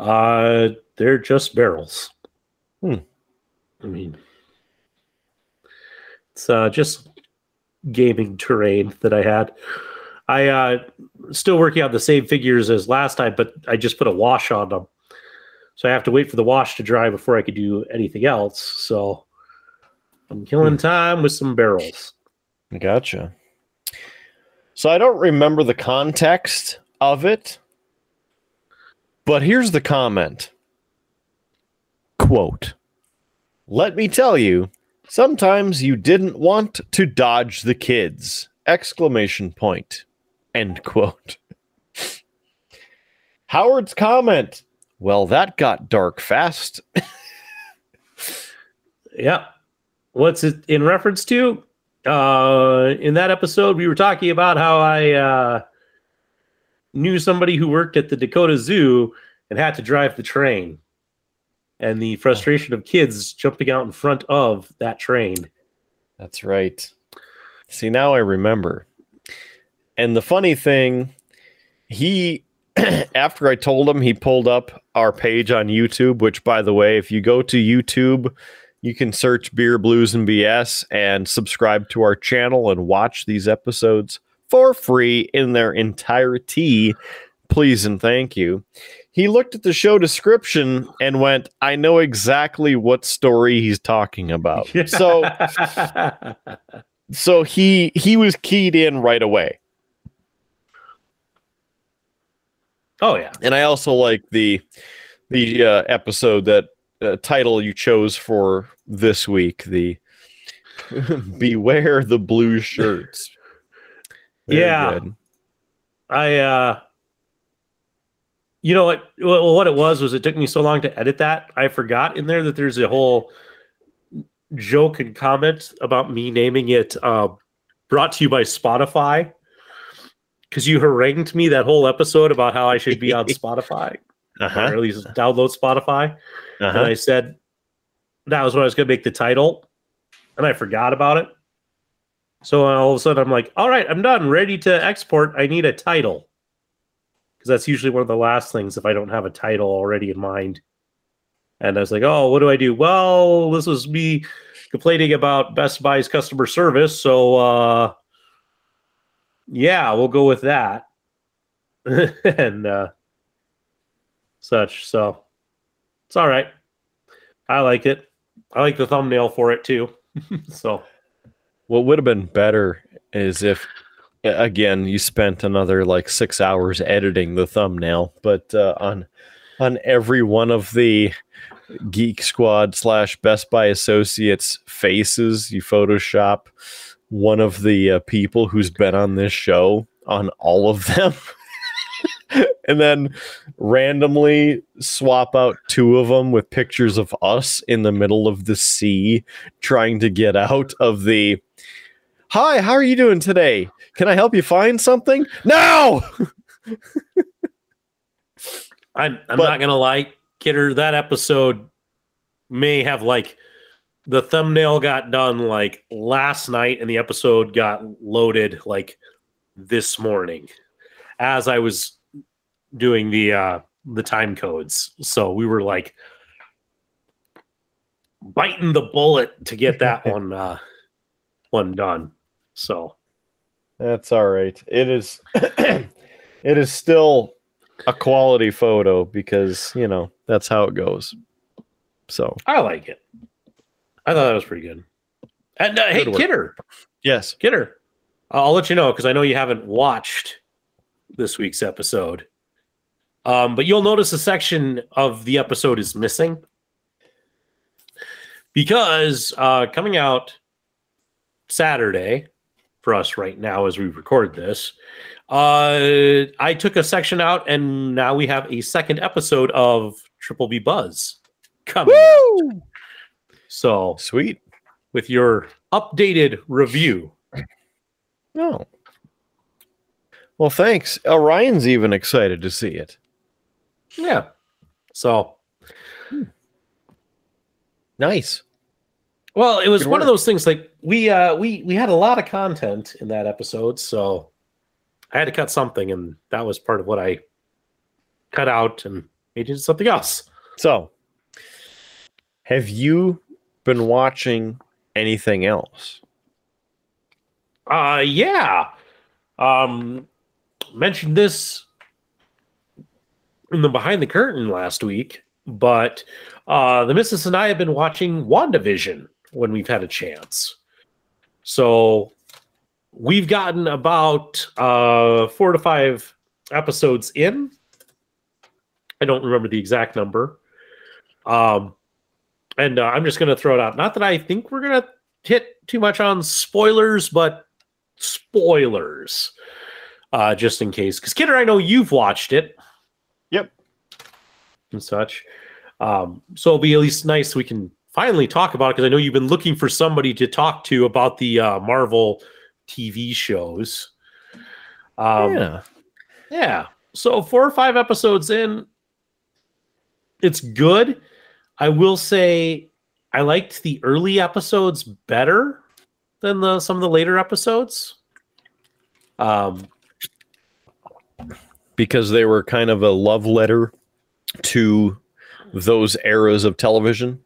Uh, they're just barrels. Hmm. I mean, it's uh, just gaming terrain that I had. I uh, still working on the same figures as last time, but I just put a wash on them, so I have to wait for the wash to dry before I could do anything else. So I'm killing time with some barrels. Gotcha. So I don't remember the context of it, but here's the comment. Quote Let me tell you, sometimes you didn't want to dodge the kids! Exclamation point. End quote. [laughs] Howard's comment. Well, that got dark fast. [laughs] Yeah. What's it in reference to? Uh, in that episode, we were talking about how I uh, knew somebody who worked at the Dakota Zoo and had to drive the train, and the frustration of kids jumping out in front of that train. That's right. See, now I remember. And the funny thing, he, [clears throat] after I told him, he pulled up our page on YouTube, which, by the way, if you go to YouTube, you can search Beer, Blues, and BS and subscribe to our channel and watch these episodes for free in their entirety. Please and thank you. He looked at the show description and went, I know exactly what story he's talking about. So [laughs] so he he was keyed in right away oh yeah, and i also like the the uh, episode that uh, title you chose for this week the [laughs] beware the blue shirts Very Yeah. good. I uh you know what well, what it was was it took me so long to edit that I forgot in there that there's a whole joke and comment about me naming it uh brought to you by Spotify because you harangued me that whole episode about how I should be on [laughs] Spotify uh-huh at least download Spotify and uh-huh I said that was what I was going to make the title, and I forgot about it. So all of a sudden, I'm like, "All right, I'm done, ready to export. I need a title." Because that's usually one of the last things if I don't have a title already in mind. And I was like, "Oh, what do I do?" Well, this was me complaining about Best Buy's customer service, so uh, yeah, we'll go with that, [laughs] and uh, such. So it's all right. I like it. I like the thumbnail for it too. [laughs] so what would have been better is if again you spent another like six hours editing the thumbnail but uh, on on every one of the geek squad slash best buy associates faces you photoshop one of the uh, people who's been on this show on all of them [laughs] and then randomly swap out two of them with pictures of us in the middle of the sea trying to get out of the hi how are you doing today can i help you find something no I'm I'm But- not gonna lie, Kidder, that episode may have like the thumbnail got done like last night and the episode got loaded like this morning as I was doing the uh the time codes. So we were like biting the bullet to get that [laughs] one uh one done. So that's all right it is [clears throat] it is still a quality photo because you know that's how it goes so I like it. I thought that was pretty good. And uh, hey. Kidder, yes Kidder, I'll let you know because I know you haven't watched this week's episode. Um, but you'll notice a section of the episode is missing because uh, coming out Saturday for us right now as we record this, uh, I took a section out and now we have a second episode of Triple B Buzz coming. out. Woo! So sweet with your updated review. No. Well, thanks. Orion's even excited to see it. Yeah. So, Nice. Well, it was Good one of those things like we uh we we had a lot of content in that episode, so I had to cut something and that was part of what I cut out and made into something else. So, have you been watching anything else? Uh yeah. Um mentioned this in the behind the curtain last week, but uh the missus and I have been watching WandaVision when we've had a chance. So we've gotten about uh 4 to 5 episodes in. I don't remember the exact number. Um and uh, I'm just going to throw it out. Not that I think we're going to hit too much on spoilers, but spoilers, uh, just in case. Because Kidder, I know you've watched it. Yep. And such. Um, so it'll be at least nice we can finally talk about it because I know you've been looking for somebody to talk to about the uh, Marvel TV shows. Um, yeah. yeah. So four or five episodes in, it's good. I will say I liked the early episodes better than the some of the later episodes. Um, Because they were kind of a love letter to those eras of television.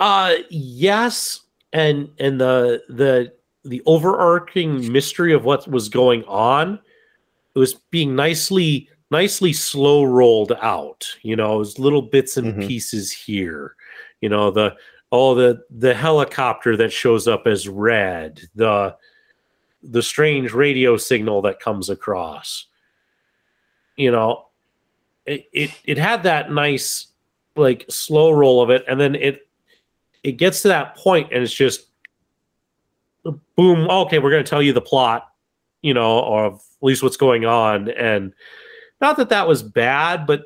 Uh yes, and and the the the overarching mystery of what was going on it was being nicely nicely slow rolled out you know it was little bits and Mhm. pieces here you know the oh the the helicopter that shows up as red the the strange radio signal that comes across you know it it, it had that nice like slow roll of it and then it it gets to that point and it's just boom okay we're going to tell you the plot you know or at least what's going on and not that that was bad but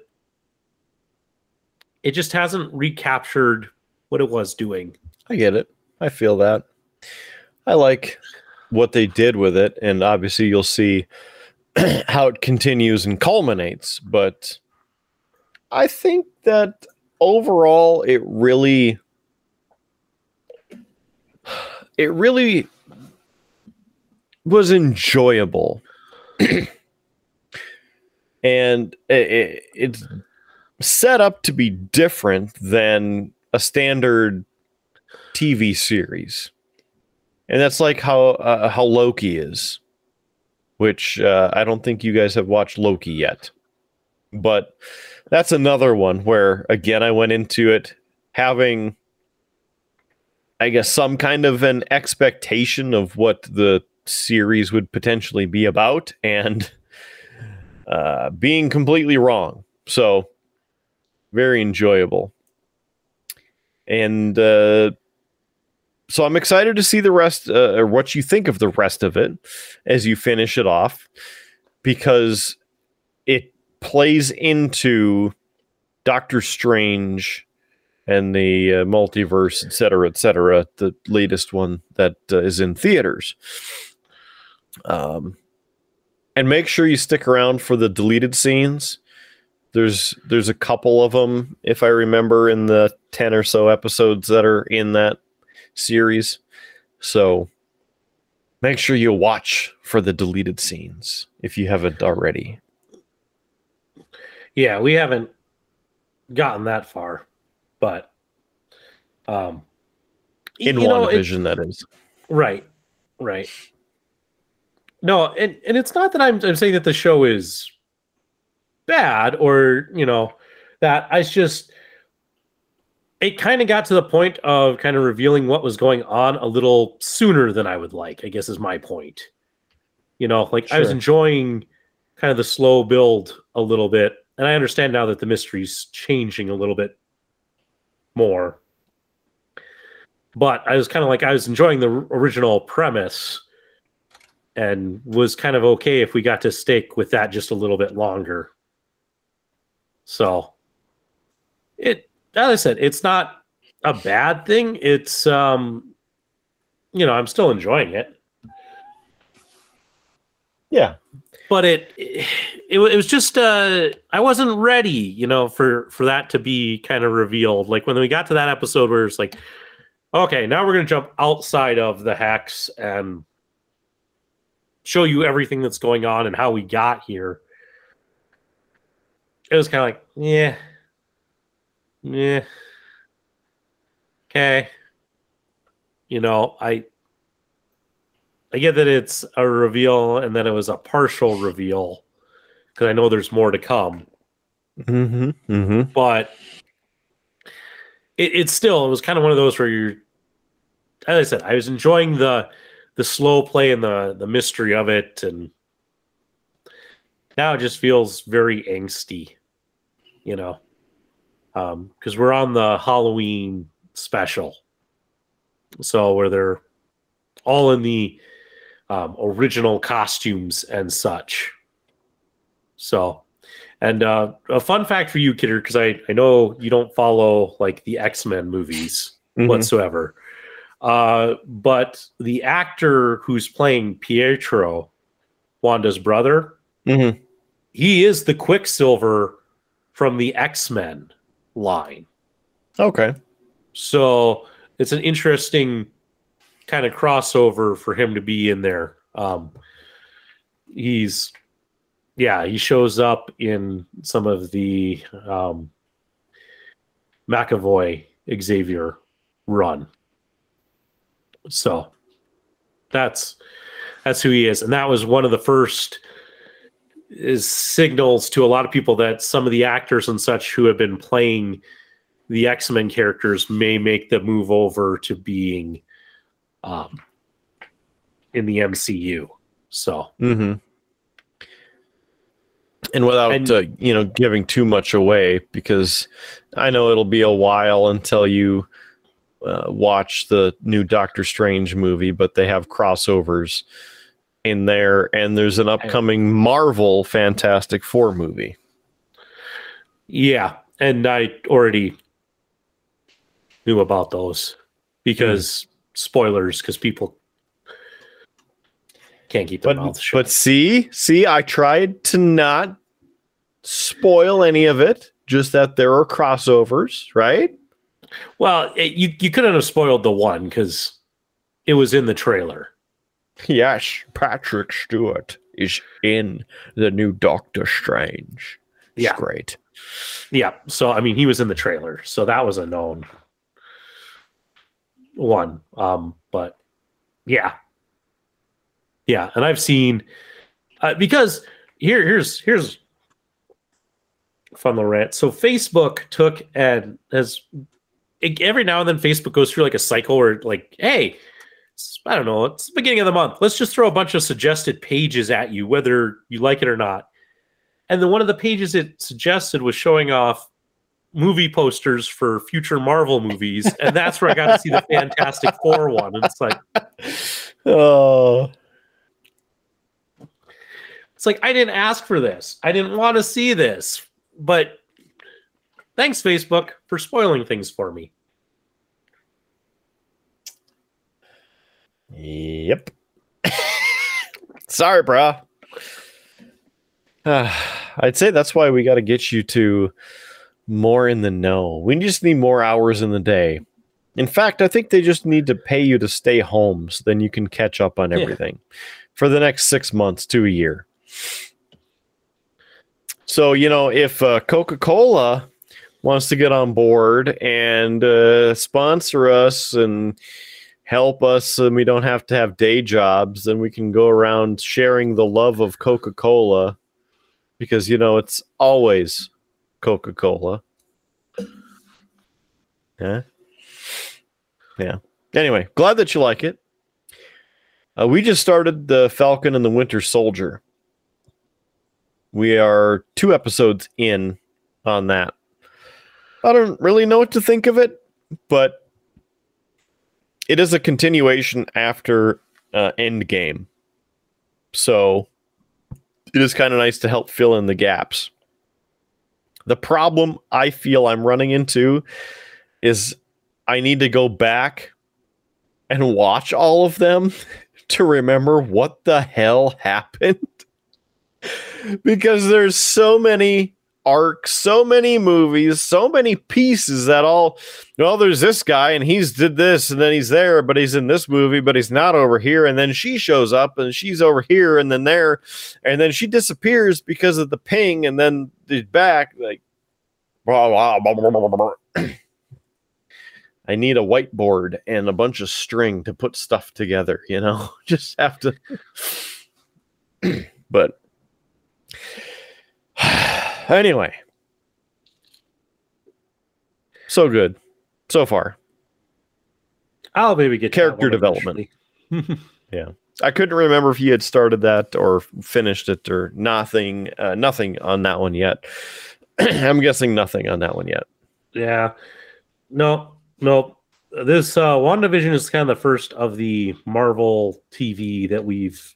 it just hasn't recaptured what it was doing I get it. I feel that. I like what they did with it, and obviously you'll see [clears throat] how it continues and culminates. But I think that overall, it really, it really was enjoyable, [clears throat] and it, it, it's set up to be different than a standard TV series, and that's like how uh, how Loki is, which uh, I don't think you guys have watched Loki yet, but that's another one where again I went into it having, I guess, some kind of an expectation of what the series would potentially be about, and uh, being completely wrong. So very enjoyable. And uh, so I'm excited to see the rest, uh, or what you think of the rest of it as you finish it off, because it plays into Doctor Strange and the uh, multiverse, et cetera, et cetera. The latest one that uh, is in theaters. Um, and make sure you stick around for the deleted scenes. There's there's a couple of them, if I remember, in the ten or so episodes that are in that series. So make sure you watch for the deleted scenes if you haven't already. yeah we haven't gotten that far but um In you know, WandaVision, that is. Right. Right. No, and, and it's not that I'm, I'm saying that the show is bad or, you know, that I just, it kind of got to the point of kind of revealing what was going on a little sooner than I would like, I guess is my point. You know, like I was enjoying kind of the slow build a little bit. And I understand now that the mystery's changing a little bit more but I was kind of like I was enjoying the original premise and was kind of okay if we got to stick with that just a little bit longer. So it as I said, it's not a bad thing. It's um you know, I'm still enjoying it. Yeah. But it, it, it was just, uh, I wasn't ready, you know, for, for that to be kind of revealed. Like when we got to that episode where it's like, okay, now we're going to jump outside of the hex and show you everything that's going on and how we got here. It was kind of like, yeah, yeah, okay. You know, I I get that it's a reveal and then it was a partial reveal because I know there's more to come. Mm-hmm. Mm-hmm. But it, it's still it was kind of one of those where you're as I said, I was enjoying the the slow play and the the mystery of it, and now it just feels very angsty, you know, because um, we're on the Halloween special, so where they're all in the um, original costumes and such. So, and uh, a fun fact for you, Kidder, because I I know you don't follow like the X Men movies Mhm. whatsoever. Uh, but the actor who's playing Pietro, Wanda's brother, Mm-hmm. he is the Quicksilver from the X Men line. Okay. So it's an interesting kind of crossover for him to be in there. Um, he's, yeah, he shows up in some of the um, McAvoy Xavier run. So that's that's who he is, and that was one of the first is signals to a lot of people that some of the actors and such who have been playing the X-Men characters may make the move over to being um, in the MCU. So Mm-hmm. And without And- uh, you know giving too much away, because I know it'll be a while until you uh, watch the new Doctor Strange movie, but they have crossovers in there, and there's an upcoming Marvel Fantastic Four movie. yeah, and I already knew about those because spoilers, because people can't keep their But mouths shut. but see, see, I tried to not spoil any of it, just that there are crossovers, right? well, it, you you couldn't have spoiled the one because it was in the trailer. Yes, Patrick Stewart is in the new Doctor Strange. It's Yeah. great. Yeah. So I mean, he was in the trailer, so that was a known one. Um, but yeah, yeah, and I've seen uh, because here, here's here's fun little rant. So Facebook took and has it- every now and then Facebook goes through like a cycle where like, hey. I don't know. It's the beginning of the month. Let's just throw a bunch of suggested pages at you, whether you like it or not. And then one of the pages it suggested was showing off movie posters for future Marvel movies, and that's where I got to see the [laughs] Fantastic Four one. And it's like, Oh, it's like I didn't ask for this. I didn't want to see this, but thanks Facebook for spoiling things for me. yep. [laughs] Sorry, bro. [sighs] I'd say that's why we got to get you to more in the know. We just need more hours in the day. In fact, I think they just need to pay you to stay home so then you can catch up on Yeah. everything for the next six months to a year. So, you know, if uh, Coca Cola wants to get on board and uh, sponsor us and help us and we don't have to have day jobs, then we can go around sharing the love of Coca Cola because, you know, it's always Coca Cola. Yeah. Yeah. Anyway, glad that you like it. Uh, we just started the Falcon and the Winter Soldier. We are two episodes in on that. I don't really know what to think of it, but it is a continuation after uh, Endgame. So it is kind of nice to help fill in the gaps. The problem I feel I'm running into is I need to go back and watch all of them [laughs] to remember what the hell happened. [laughs] Because there's so many arcs, so many movies, so many pieces that all well, there's this guy and he's did this and then he's there, but he's in this movie, but he's not over here, and then she shows up and she's over here and then there, and then she disappears because of the ping, and then he's back like blah, blah, blah, blah, blah, blah. I need a whiteboard and a bunch of string to put stuff together, you know. [laughs] Just have to [clears throat] but anyway. So good. So far. I'll maybe get Character development. [laughs] yeah, I couldn't remember if you had started that or finished it or nothing uh, nothing on that one yet. [clears throat] I'm guessing nothing on that one yet. Yeah. No, no. This uh WandaVision is kind of the first of the Marvel TV that we've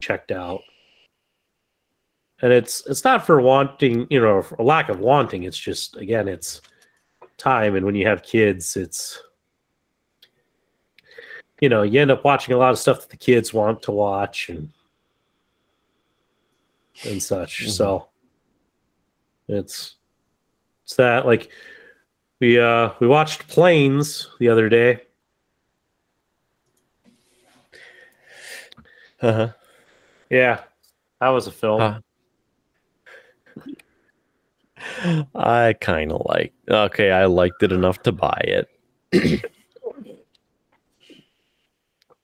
checked out. And it's it's not for wanting, you know, for a lack of wanting. It's just again, it's time and when you have kids, it's you know, you end up watching a lot of stuff that the kids want to watch and and such. Mhm. So it's it's that like we uh we watched Planes the other day. Uh-huh. Yeah. That was a film. Huh. I kind of like. Okay, I liked it enough to buy it, [clears throat]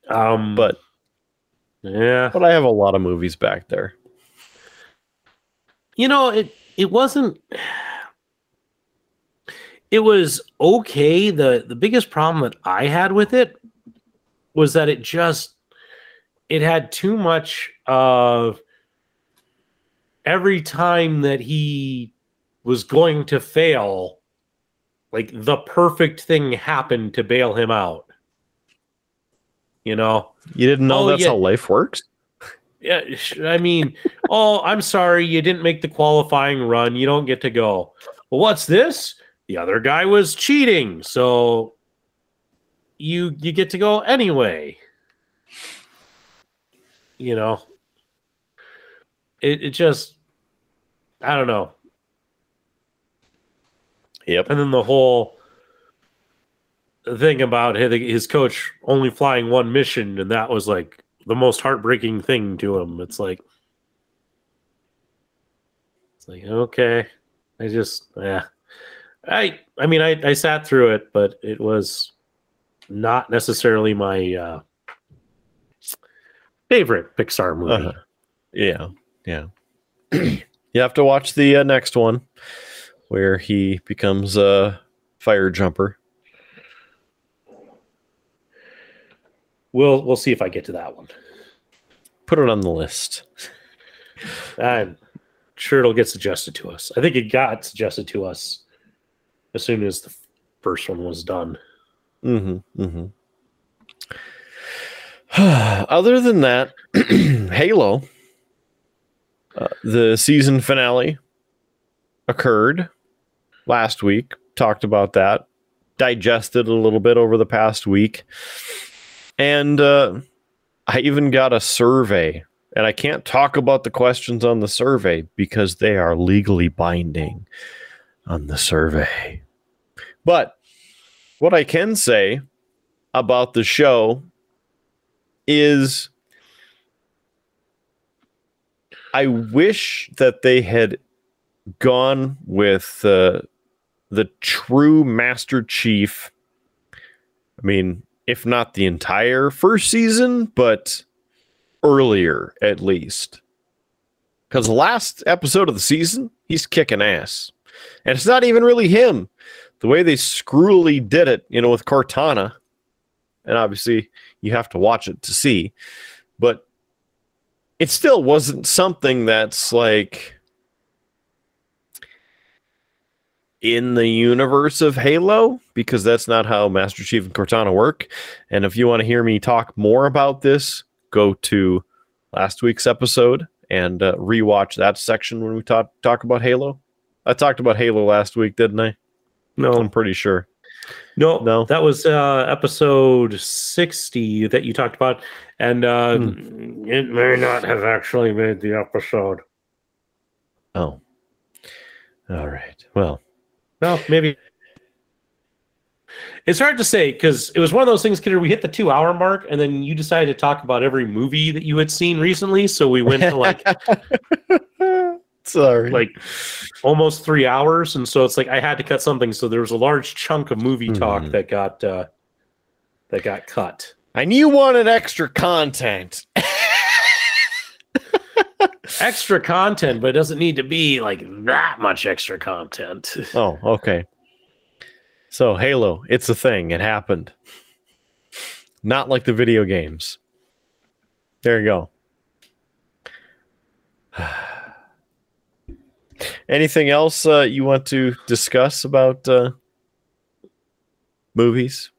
Um but yeah. but I have a lot of movies back there. You know, it it wasn't it was okay. The the biggest problem that I had with it was that it just it had too much of every time that he was going to fail, like the perfect thing happened to bail him out. You know? You didn't know Oh, that's yeah. how life works? Yeah, I mean, [laughs] oh, I'm sorry, you didn't make the qualifying run. You don't get to go. Well, what's this? The other guy was cheating, so you you get to go anyway. You know, it it just I don't know. Yep. And then the whole thing about his, his coach only flying one mission, and that was like the most heartbreaking thing to him. It's like, it's like okay, I just yeah, I I mean I I sat through it, but it was not necessarily my uh, favorite Pixar movie. Uh-huh. Yeah. Yeah. [clears throat] you have to watch the uh, next one where he becomes a fire jumper. We'll we'll see if I get to that one. Put it on the list. I'm sure it'll get suggested to us. I think it got suggested to us as soon as the first one was done. Mm-hmm. Mm-hmm. [sighs] Other than that, [clears throat] Halo, uh, the season finale occurred last week. Talked about that, digested a little bit over the past week, and uh, I even got a survey. And I can't talk about the questions on the survey because they are legally binding on the survey. But what I can say about the show is I wish that they had gone with uh, the true Master Chief. I mean, if not the entire first season, but earlier at least. Because last episode of the season, he's kicking ass. And it's not even really him. The way they screwily did it, you know, with Cortana, and obviously you have to watch it to see, but it still wasn't something that's like in the universe of Halo because that's not how Master Chief and Cortana work. And if you want to hear me talk more about this, go to last week's episode and uh, rewatch that section when we talk talk about Halo. I talked about Halo last week, didn't I? No, I'm pretty sure. No, No? that was uh, episode 60 that you talked about. And uh, Hmm. it may not have actually made the episode. Oh. All right. Well, No, maybe. It's hard to say because it was one of those things, Kidder. We hit the two hour mark, and then you decided to talk about every movie that you had seen recently. So we went to like [laughs] sorry. like almost three hours, and so it's like I had to cut something. So there was a large chunk of movie talk Mhm. that got uh, that got cut. and you wanted extra content. [laughs] Extra content, but it doesn't need to be like that much extra content. [laughs] Oh, okay. So Halo, it's a thing. It happened. Not like the video games. There you go. [sighs] Anything else uh, you want to discuss about uh, movies,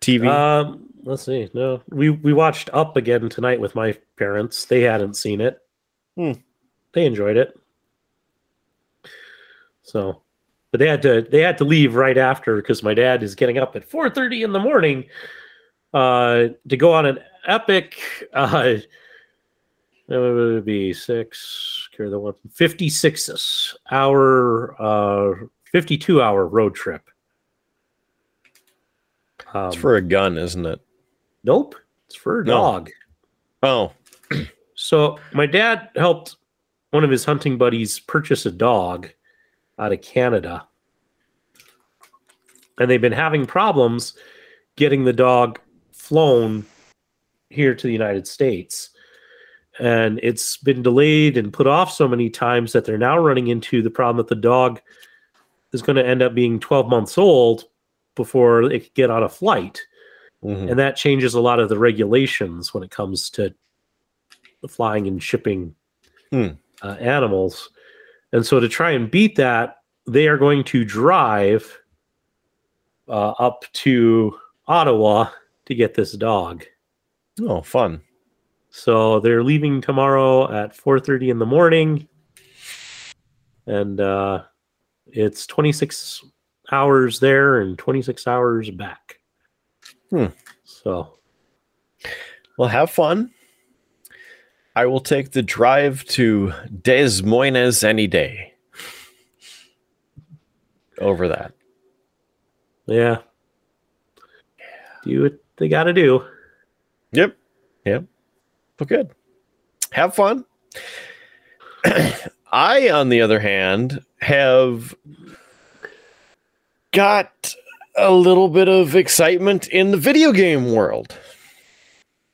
TV? Um, let's see. No, we we watched Up again tonight with my parents. They hadn't seen it. Hmm. They enjoyed it. So, but they had to they had to leave right after because my dad is getting up at four thirty in the morning, uh, to go on an epic. Uh, it would be six. Carry the one 56 hour, uh, 52 hour road trip. Um, it's for a gun, isn't it? Nope. It's for a No. dog. Oh, So my dad helped one of his hunting buddies purchase a dog out of Canada. And they've been having problems getting the dog flown here to the United States. And it's been delayed and put off so many times that they're now running into the problem that the dog is going to end up being 12 months old before it could get on a flight mhm. and that changes a lot of the regulations when it comes to flying and shipping Hmm. uh, animals. And so, to try and beat that, they are going to drive uh, up to Ottawa to get this dog. oh, fun. So they're leaving tomorrow at 4:30 in the morning, and uh, it's 26 hours there and 26 hours back. Hmm. So Well, have fun. I will take the drive to Des Moines any day. Over that. yeah, do what they got to do. Yep. Yep. Well, good. Have fun. [clears throat] I, on the other hand, have got a little bit of excitement in the video game world.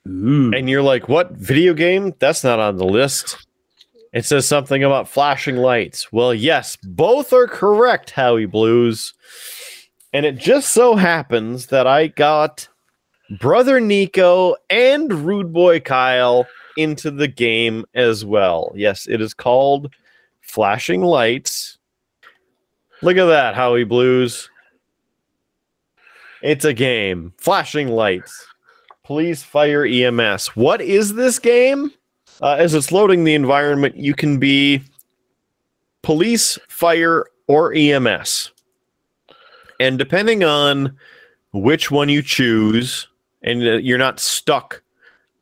Ooh. And you're like, what video game? That's not on the list. It says something about flashing lights. Well, yes, both are correct, Howie Blues. And it just so happens that I got Brother Nico and Rude Boy Kyle into the game as well. Yes, it is called Flashing Lights. Look at that, Howie Blues. It's a game. Flashing Lights. Police, Fire, EMS. What is this game? Uh, as it's loading the environment, you can be police, fire, or EMS. And depending on which one you choose, and uh, you're not stuck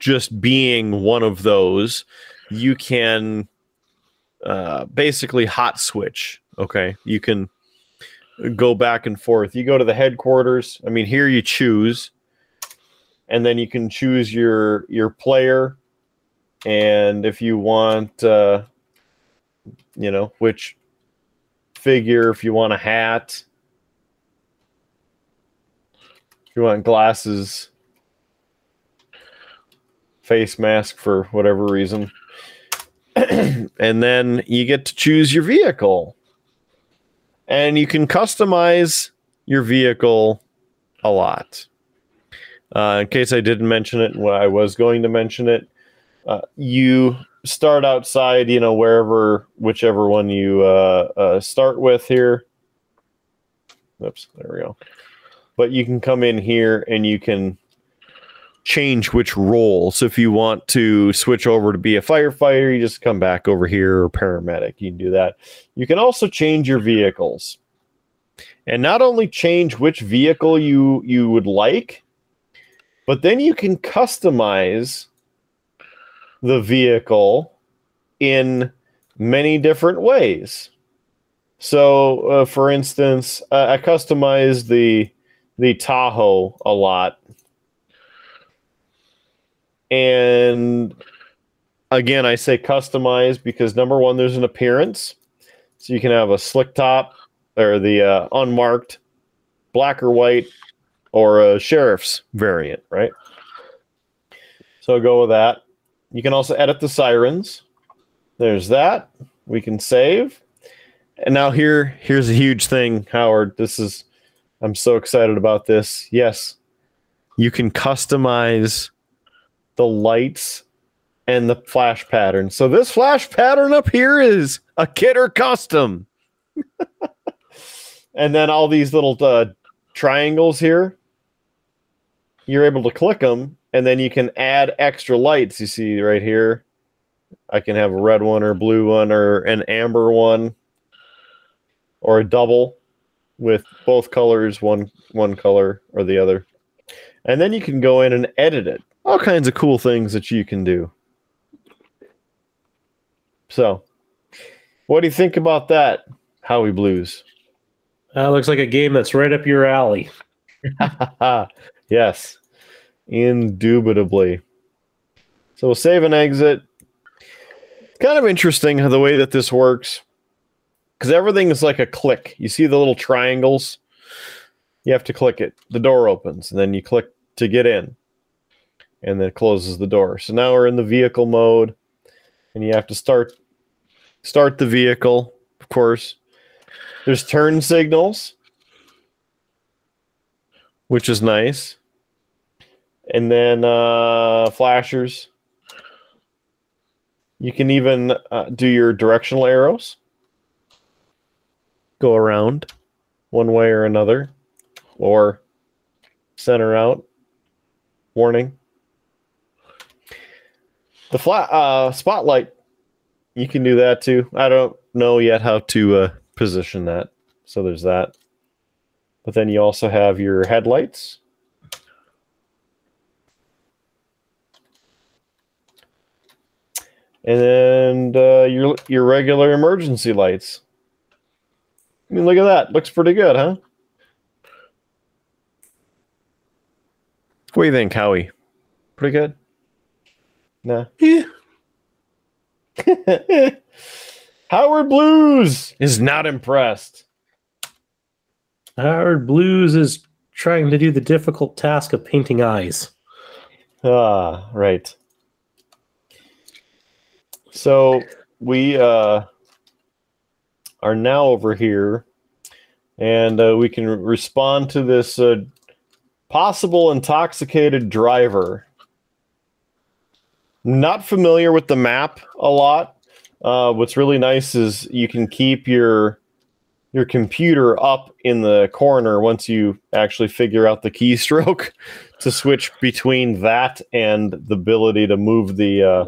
just being one of those, you can uh, basically hot switch. Okay. You can go back and forth. You go to the headquarters. I mean, here you choose and then you can choose your your player. And if you want uh you know which figure if you want a hat if you want glasses face mask for whatever reason [clears throat] and then you get to choose your vehicle. And you can customize your vehicle a lot uh, in case I didn't mention it, well, I was going to mention it. Uh, you start outside, you know, wherever, whichever one you uh, uh, start with here. Oops, there we go. But you can come in here and you can change which role. So if you want to switch over to be a firefighter, you just come back over here or paramedic. You can do that. You can also change your vehicles. and not only change which vehicle you you would like, but then you can customize the vehicle in many different ways. So, uh, for instance, uh, I customized the the Tahoe a lot, and again, I say customize because number one, there's an appearance, so you can have a slick top or the uh, unmarked black or white or a sheriff's variant, right? So go with that. You can also edit the sirens. There's that. We can save. And now here here's a huge thing, Howard. This is I'm so excited about this. Yes. You can customize the lights and the flash pattern. So this flash pattern up here is a kidder custom. [laughs] and then all these little uh, triangles here, you're able to click them, and then you can add extra lights. You see right here, I can have a red one or blue one or an amber one or a double with both colors, one one color or the other. And then you can go in and edit it. All kinds of cool things that you can do. So, what do you think about that, Howie Blues? Uh, looks like a game that's right up your alley. [laughs] yes, indubitably. So we'll save and exit. Kind of interesting the way that this works because everything is like a click. You see the little triangles? You have to click it. The door opens, and then you click to get in, and then it closes the door. So now we're in the vehicle mode, and you have to start start the vehicle. Of course, there's turn signals, which is nice. And then uh, flashers. You can even uh, do your directional arrows. Go around one way or another, or center out. Warning. The flat uh, spotlight, you can do that too. I don't know yet how to uh, position that. So there's that. But then you also have your headlights. And then uh, your your regular emergency lights. I mean, look at that. Looks pretty good, huh? What do you think, Howie? Pretty good? Nah. Yeah. [laughs] Howard Blues is not impressed. Howard Blues is trying to do the difficult task of painting eyes. Ah, right. So we uh, are now over here, and uh, we can respond to this uh, possible intoxicated driver. Not familiar with the map a lot. Uh, what's really nice is you can keep your your computer up in the corner once you actually figure out the keystroke [laughs] to switch between that and the ability to move the uh,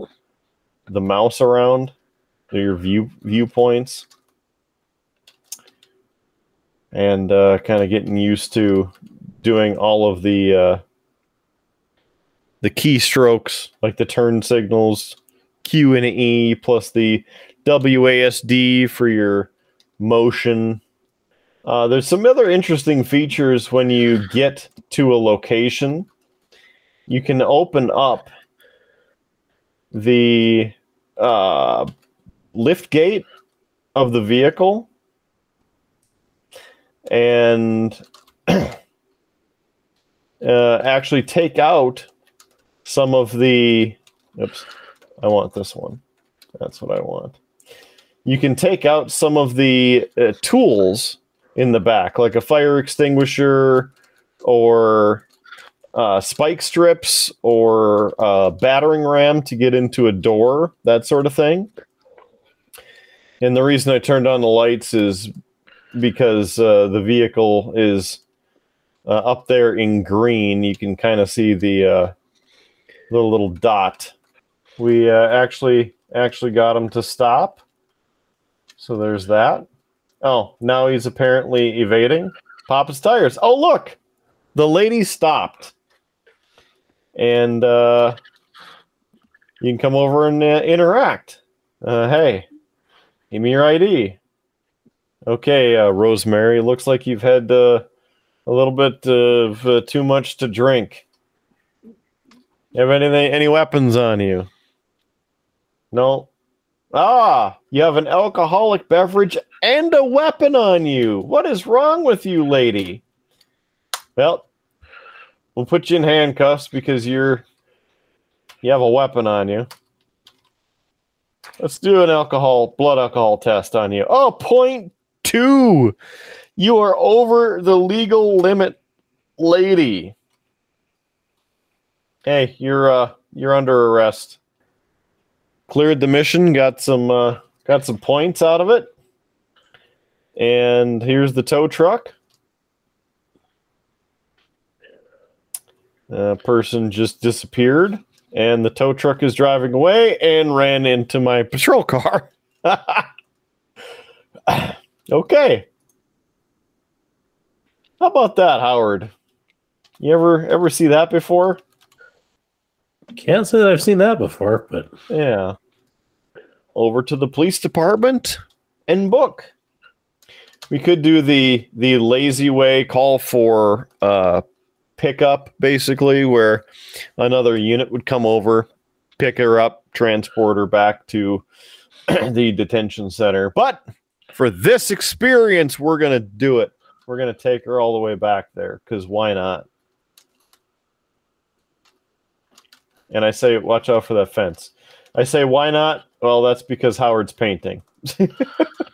the mouse around your view viewpoints and uh, kind of getting used to doing all of the uh, the keystrokes like the turn signals Q and E plus the WASD for your motion. Uh, there's some other interesting features when you get to a location. You can open up the uh, lift gate of the vehicle and [clears throat] uh, actually take out some of the oops I want this one. That's what I want. You can take out some of the uh, tools in the back, like a fire extinguisher or uh, spike strips or a battering ram to get into a door, that sort of thing. And the reason I turned on the lights is because uh, the vehicle is uh, up there in green. You can kind of see the uh, little little dot we uh, actually actually got them to stop. So there's that. Oh, now he's apparently evading. Pop his tires. Oh, look, the lady stopped, and uh, you can come over and uh, interact. Uh, hey, give me your ID. Okay, uh, Rosemary. Looks like you've had uh, a little bit of uh, too much to drink. Have anything, any weapons on you? No. Ah, you have an alcoholic beverage and a weapon on you. What is wrong with you, lady? Well, we'll put you in handcuffs because you're you have a weapon on you. Let's do an alcohol blood alcohol test on you. Oh, point two. You are over the legal limit, lady. Hey, you're uh you're under arrest. Cleared the mission, got some uh got some points out of it. And here's the tow truck. A person just disappeared, and the tow truck is driving away and ran into my [laughs] patrol car. [laughs] okay. How about that, Howard? You ever ever see that before? Can't say that I've seen that before, but Yeah. Over to the police department and book. We could do the the lazy way call for uh pickup basically where another unit would come over, pick her up, transport her back to [clears throat] the detention center. But for this experience, we're going to do it. We're going to take her all the way back there cuz why not? And I say watch out for that fence. I say why not? Well, that's because Howard's painting. [laughs]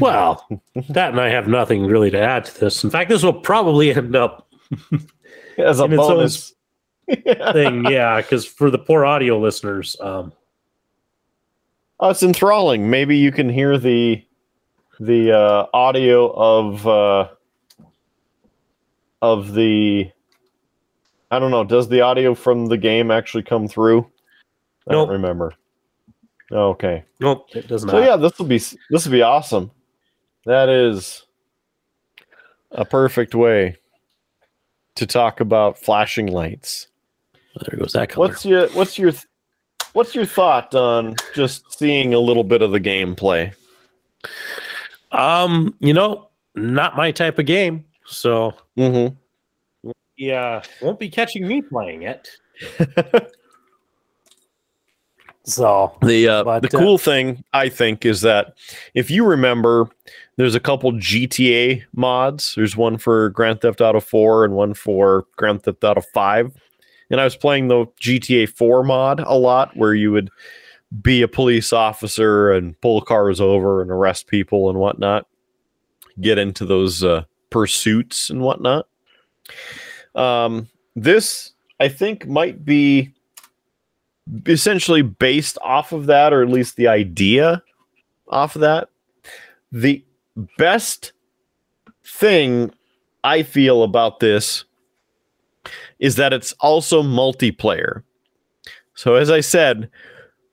well, that and I have nothing really to add to this. In fact, this will probably end up As a In its own bonus. [laughs] thing, yeah, because for the poor audio listeners, um, Oh, it's enthralling. Maybe you can hear the the uh, audio of uh, of the. I don't know. Does the audio from the game actually come through? I Nope. don't remember. Okay. nope, it does not. So yeah, this will be this will be awesome. That is a perfect way to talk about flashing lights. there goes that color. What's your what's your what's your thought on just seeing a little bit of the gameplay? Um, you know, not my type of game, so Mm-hmm. yeah, won't be catching me playing it. [laughs] So The uh, But, the uh, cool thing I think is that if you remember, there's a couple GTA mods. There's one for Grand Theft Auto 4 and one for Grand Theft Auto 5. And I was playing the GTA 4 mod a lot, where you would be a police officer and pull cars over and arrest people and whatnot. Get into those uh, pursuits and whatnot. Um, this I think might be essentially based off of that, or at least the idea off of that. The best thing I feel about this is that it's also multiplayer. So, as I said,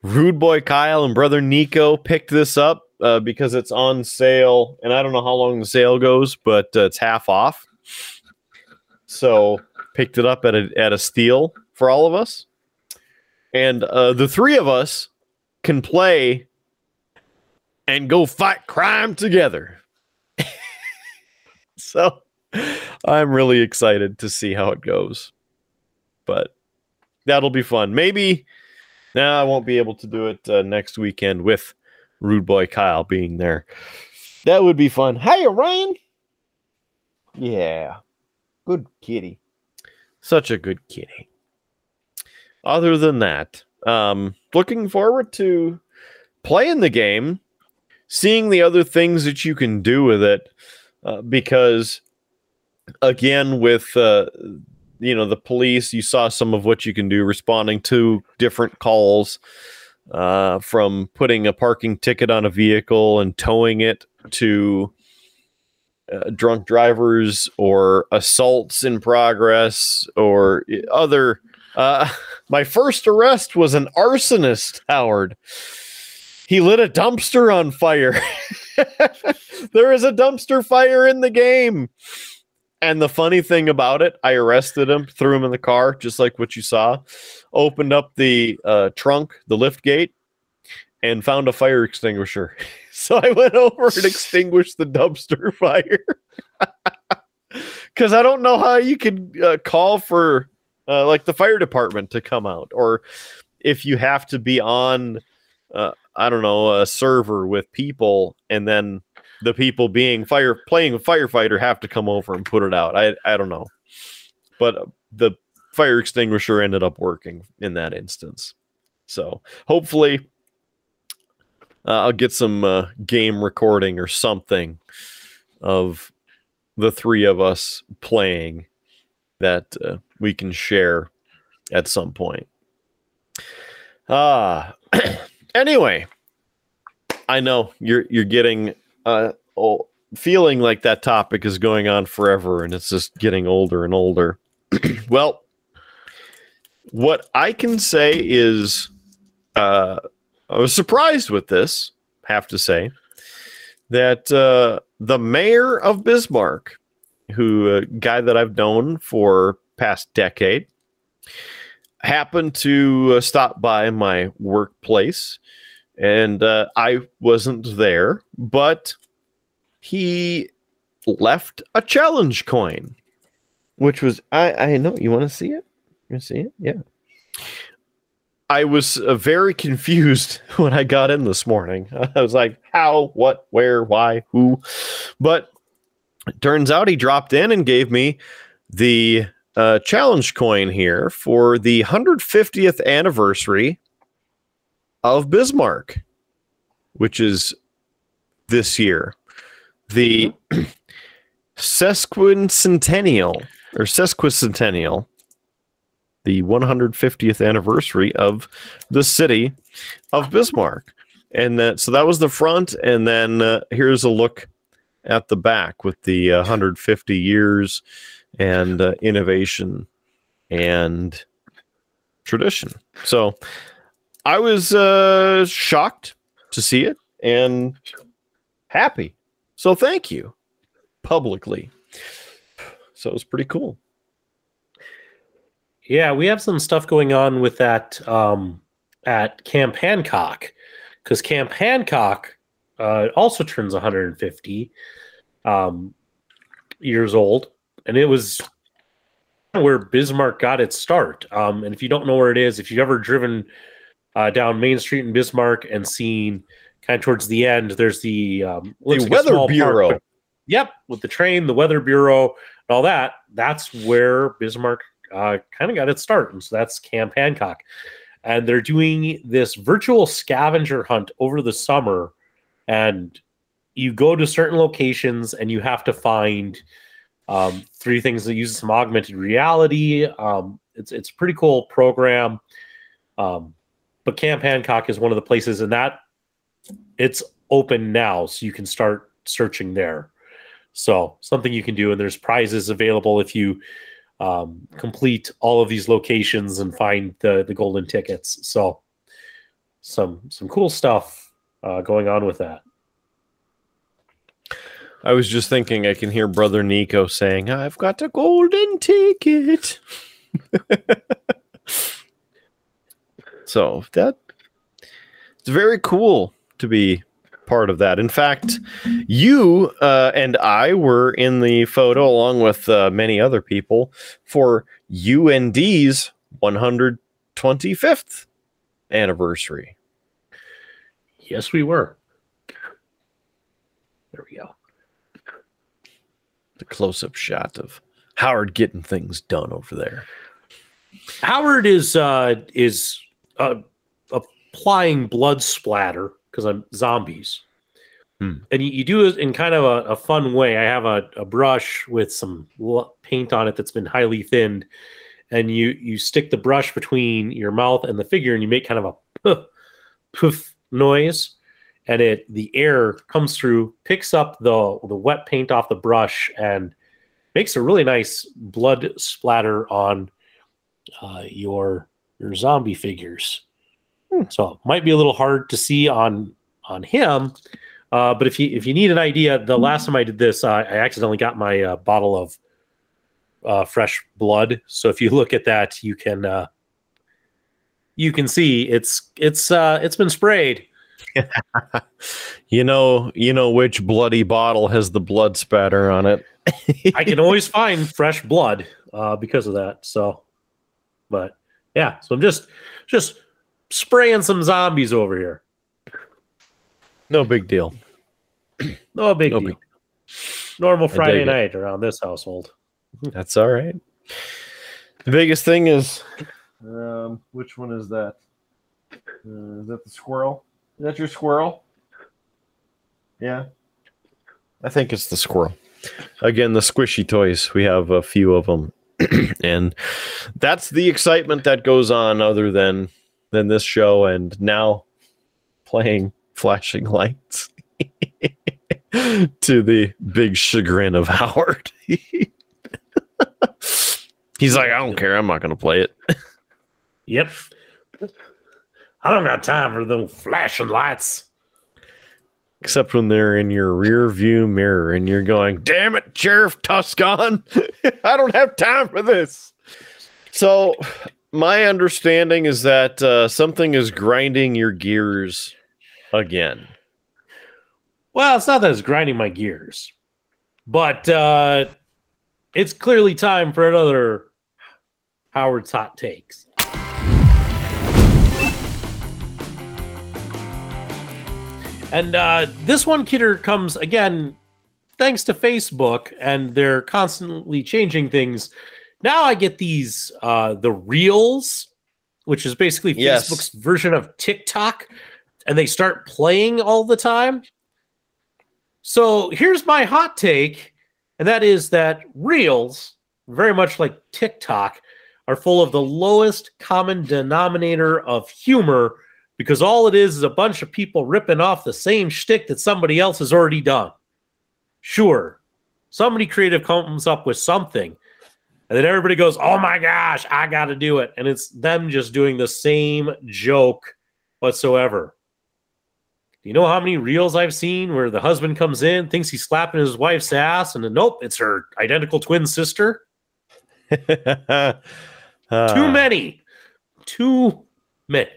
Rude Boy Kyle and brother Nico picked this up uh, because it's on sale, and I don't know how long the sale goes, but uh, it's half off. So, picked it up at a at a steal for all of us and uh, the three of us can play and go fight crime together. [laughs] so I'm really excited to see how it goes. But that'll be fun. Maybe now I won't be able to do it uh, next weekend with Rude Boy Kyle being there. That would be fun. Hey, Ryan. Yeah. Good kitty. Such a good kitty other than that, um, looking forward to playing the game, seeing the other things that you can do with it, uh, because again, with uh, you know the police, you saw some of what you can do responding to different calls, uh, from putting a parking ticket on a vehicle and towing it to. Uh, drunk drivers or assaults in progress or other uh, [laughs] my first arrest was an arsonist, Howard. he lit a dumpster on fire. [laughs] there is a dumpster fire in the game. And the funny thing about it, I arrested him, threw him in the car, just like what you saw, opened up the uh, trunk, the lift gate, and found a fire extinguisher. [laughs] so I went over and extinguished the dumpster [laughs] fire. Because I don't know how you could uh, call for uh, like the fire department to come out, or if you have to be on, uh, I don't know, a server with people, and then the people being fire playing a firefighter have to come over and put it out. I I don't know, but the fire extinguisher ended up working in that instance. So hopefully, uh, I'll get some uh, game recording or something of the three of us playing that uh, we can share at some point. Ah, [clears throat] anyway, I know you're you're getting uh feeling like that topic is going on forever and it's just getting older and older. [clears throat] well, what I can say is uh I was surprised with this, have to say, that uh the mayor of Bismarck, who a uh, guy that I've known for past decade, happened to uh, stop by my workplace and uh, I wasn't there, but he left a challenge coin, which was I I know you want to see it. You see it? Yeah. I was uh, very confused [laughs] when I got in this morning. [laughs] I was like, how, what, where, why, who? But turns out he dropped in and gave me the uh, challenge coin here for the 150th anniversary of Bismarck, which is this year. The [clears throat] sesquicentennial or sesquicentennial, the 150th anniversary of the city of Bismarck. And that, so that was the front. And then uh, here's a look at the back with the uh, 150 years and uh, innovation and tradition. So I was uh, shocked to see it and happy. So thank you publicly. So it was pretty cool. Yeah, we have some stuff going on with that um, at Camp Hancock because Camp Hancock uh, also turns 150 um, years old and it was where Bismarck got its start. Um, and if you don't know where it is, if you've ever driven uh, down Main Street in Bismarck and seen kind of towards the end, there's the um, the like Weather Bureau. Park, yep, with the train, the Weather Bureau, and all that. That's where Bismarck uh, kind of got its start, and so that's Camp Hancock. And they're doing this virtual scavenger hunt over the summer, and you go to certain locations and you have to find um, three things that use some augmented reality. Um, it's it's a pretty cool program. Um, but Camp Hancock is one of the places, and that it's open now, so you can start searching there. So something you can do, and there's prizes available if you um, complete all of these locations and find the the golden tickets. So some some cool stuff uh, going on with that. I was just thinking I can hear brother Nico saying, "I've got a golden ticket." [laughs] so that it's very cool to be part of that. In fact, you uh, and I were in the photo along with uh, many other people for UND's 125th anniversary. Yes, we were. There we go the close up shot of Howard getting things done over there. Howard is uh, is uh, applying blood splatter because I'm zombies. Hmm. And you, you, do it in kind of a, a fun way. I have a, a, brush with some paint on it that's been highly thinned, and you you stick the brush between your mouth and the figure, and you make kind of a [laughs] poof, poof noise and it the air comes through, picks up the the wet paint off the brush, and makes a really nice blood splatter on uh, your your zombie figures. So might be a little hard to see on on him. Uh, but if you if you need an idea, the last time I did this, uh, I accidentally got my uh, bottle of uh, fresh blood. So if you look at that, you can uh, you can see it's it's uh, it's been sprayed. [laughs] You know, you know which bloody bottle has the blood spatter on it. I can [laughs] always find fresh blood uh, because of that. So, but yeah, so I'm just just spraying some zombies over here. No big deal. No big No deal. big- Normal Friday dig it. night around this household. That's all right. The biggest thing is, um, which one is that? Uh, is that the squirrel? Is that your squirrel? Yeah, I think it's the squirrel. Again, the squishy toys. We have a few of them, [clears throat] and that's the excitement that goes on. Other than than this show, and now playing flashing lights. [laughs] to the big chagrin of Howard. [laughs] He's like, I don't care. I'm not going to play it. [laughs] Yep. I don't got time for those flashing lights. Except when they're in your rear view mirror and you're going, damn it, Sheriff Tuscan. [laughs] I don't have time for this. So, my understanding is that uh, something is grinding your gears again. Well, it's not that it's grinding my gears, but uh, it's clearly time for another Howard's hot takes. And uh, this one, Kidder, comes again thanks to Facebook, and they're constantly changing things. Now I get these uh, the reels, which is basically Yes. Facebook's version of TikTok, and they start playing all the time. So here's my hot take, and that is that reels, very much like TikTok, are full of the lowest common denominator of humor because all it is is a bunch of people ripping off the same shtick that somebody else has already done. Sure, somebody creative comes up with something, and then everybody goes, "Oh my gosh, I got to do it," and it's them just doing the same joke whatsoever. Do you know how many reels I've seen where the husband comes in, thinks he's slapping his wife's ass, and then nope, it's her identical twin sister? Uh, [laughs] Too many. Too many.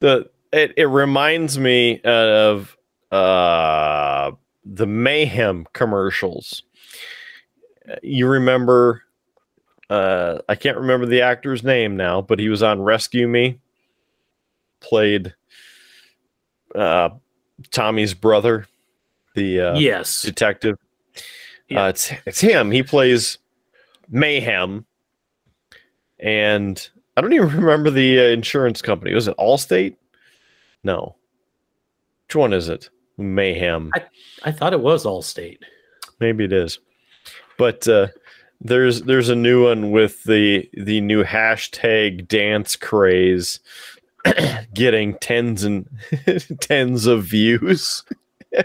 The it, it reminds me of uh the mayhem commercials you remember uh i can't remember the actor's name now but he was on rescue me played uh tommy's brother the uh yes. detective Yeah. uh, it's it's him he plays mayhem and i don't even [laughs] remember the uh, insurance company. Was it allstate? No. Which one is it? Mayhem. I thought it was Allstate. maybe it is. But uh there's there's a new one with the the new hashtag dance craze [clears throat] getting tens and [laughs] tens of views. [laughs]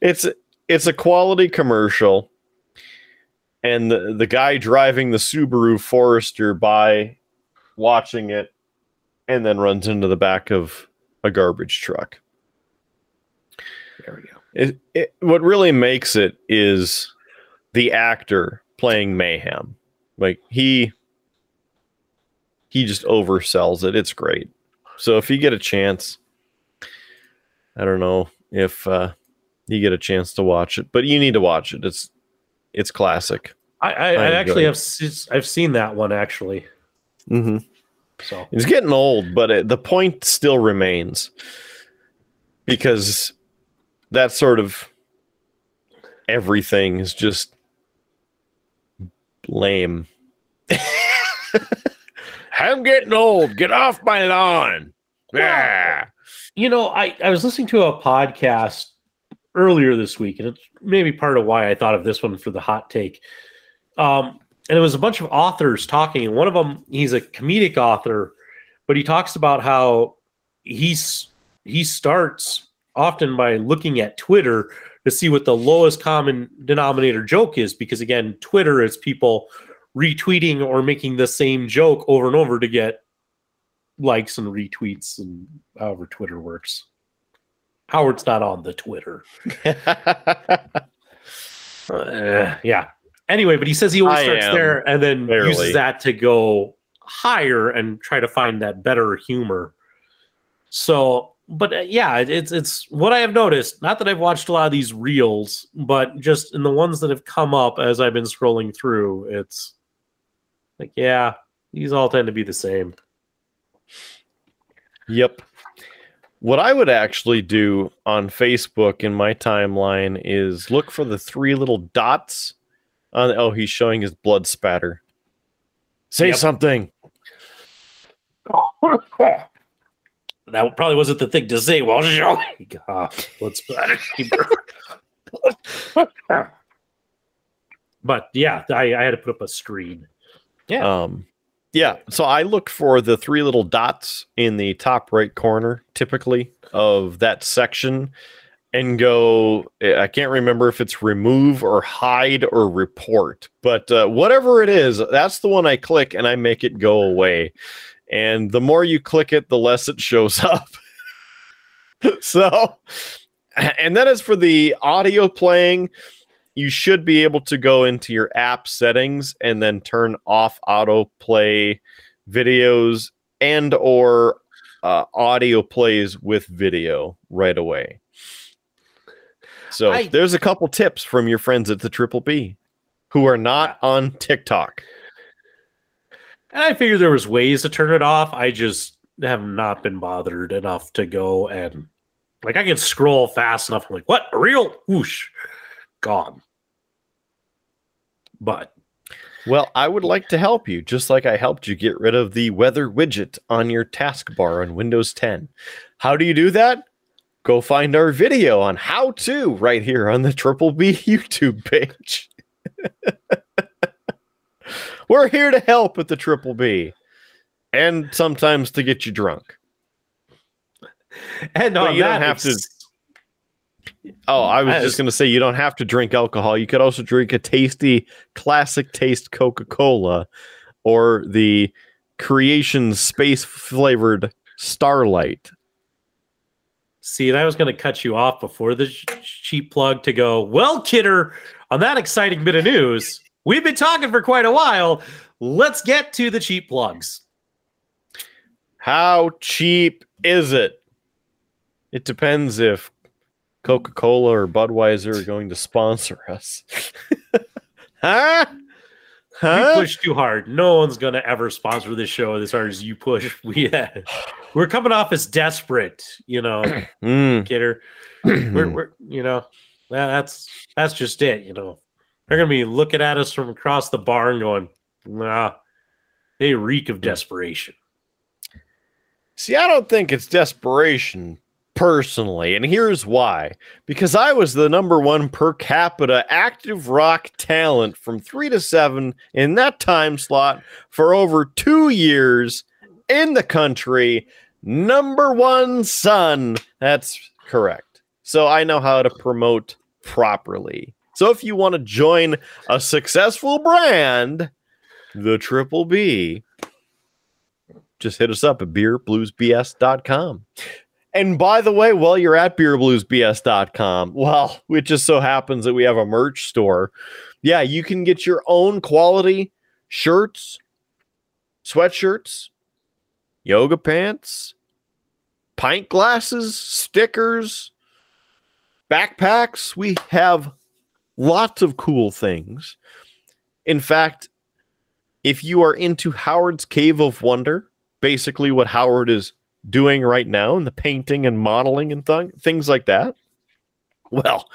It's it's a quality commercial and the, the guy driving the Subaru Forester by watching it and then runs into the back of a garbage truck. There we go. it, it, what really makes it is the actor playing mayhem. Like he he just oversells it. It's great. So if you get a chance i don't know if uh you get a chance to watch it but you need to watch it. It's it's classic. I, I, I I actually have I've seen that one actually. Mm-hmm. So It's getting old, but it, the point still remains because that sort of everything is just lame. [laughs] I'm getting old. Get off my lawn. Yeah. you know, I, I was listening to a podcast earlier this week, and it's maybe part of why I thought of this one for the hot take. Um, and it was a bunch of authors talking, and one of them, he's a comedic author, but he talks about how he's he starts often by looking at Twitter to see what the lowest common denominator joke is, because again, Twitter is people retweeting or making the same joke over and over to get likes and retweets and however Twitter works. Howard's not on the Twitter. [laughs] Uh, yeah. Anyway, but he says he always I starts there and then barely. uses that to go higher and try to find that better humor. So, but uh, yeah, it- it's it's what I have noticed. Not that I've watched a lot of these reels, but just in the ones that have come up as I've been scrolling through, it's like, yeah, these all tend to be the same. Yep. What I would actually do on Facebook in my timeline is look for the three little dots on oh he's showing his blood spatter. Say Yep. something. [laughs] That probably wasn't the thing to say while showing. Ah, let's But yeah, I, I had to put up a screen. Yeah. Um yeah, so I look for the three little dots in the top right corner typically of that section and go I can't remember if it's remove or hide or report, but uh, whatever it is, that's the one I click and I make it go away. And the more you click it, the less it shows [laughs] up. so, [laughs] and then as for the audio playing, you should be able to go into your app settings and then turn off autoplay videos and or uh, audio plays with video right away. So I- there's a couple tips from your friends at the Triple B who are not on TikTok. And I figured there was ways to turn it off. I just have not been bothered enough to go and like I can scroll fast enough. I'm like, what? A reel? Whoosh. Gone. But Well, I would like to help you, just like I helped you get rid of the weather widget on your taskbar on Windows 10. How do you do that? Go find our video on how to right here on the Triple B [laughs] YouTube page. [laughs] We're here to help with the Triple B and sometimes to get you drunk. and on you don't that, have to- Oh, I was just going to say you don't have to drink alcohol. You could also drink a tasty, classic taste Coca Cola or the Creation Space flavored Starlight. See, and I was going to cut you off before the cheap plug to go, well, Kidder, on that exciting bit of news, we've been talking for quite a while. Let's get to the cheap plugs. How cheap is it? It depends if Coca Cola or Budweiser are going to sponsor us. [laughs] huh? You push too hard. No one's going to ever sponsor this show as hard as you push. [laughs] We, we're coming off as desperate, you know, [clears throat] Mm. Kidder. [clears throat] We're, we're, you know, that's that's just it. You know, they're going to be looking at us from across the barn, going, "Nah, they reek of desperation." See, I don't think it's desperation personally, and here's why. Because I was the number one per capita active rock talent from three to seven in that time slot for over two years in the country. Number one son. That's correct. So I know how to promote properly. So if you want to join a successful brand, the Triple B, just hit us up at beerbluesbs.com. And by the way, while you're at beerbluesbs.com, well, it just so happens that we have a merch store. Yeah, you can get your own quality shirts, sweatshirts, yoga pants, pint glasses, stickers, backpacks. We have lots of cool things. In fact, if you are into Howard's Cave of Wonder, basically what Howard is doing right now in the painting and modeling and th- things like that, well,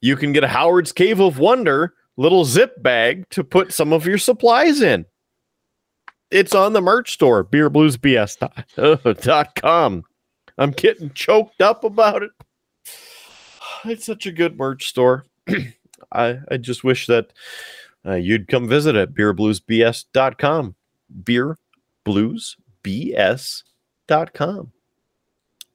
you can get a Howard's Cave of Wonder little zip bag to put some of your supplies in. It's on the merch store, beerbluesbs.com. I'm getting choked up about it. [sighs] It's such a good merch store. [clears throat] I, I just wish that uh, you'd come visit at beerbluesbs.com. Beerbluesbs.com.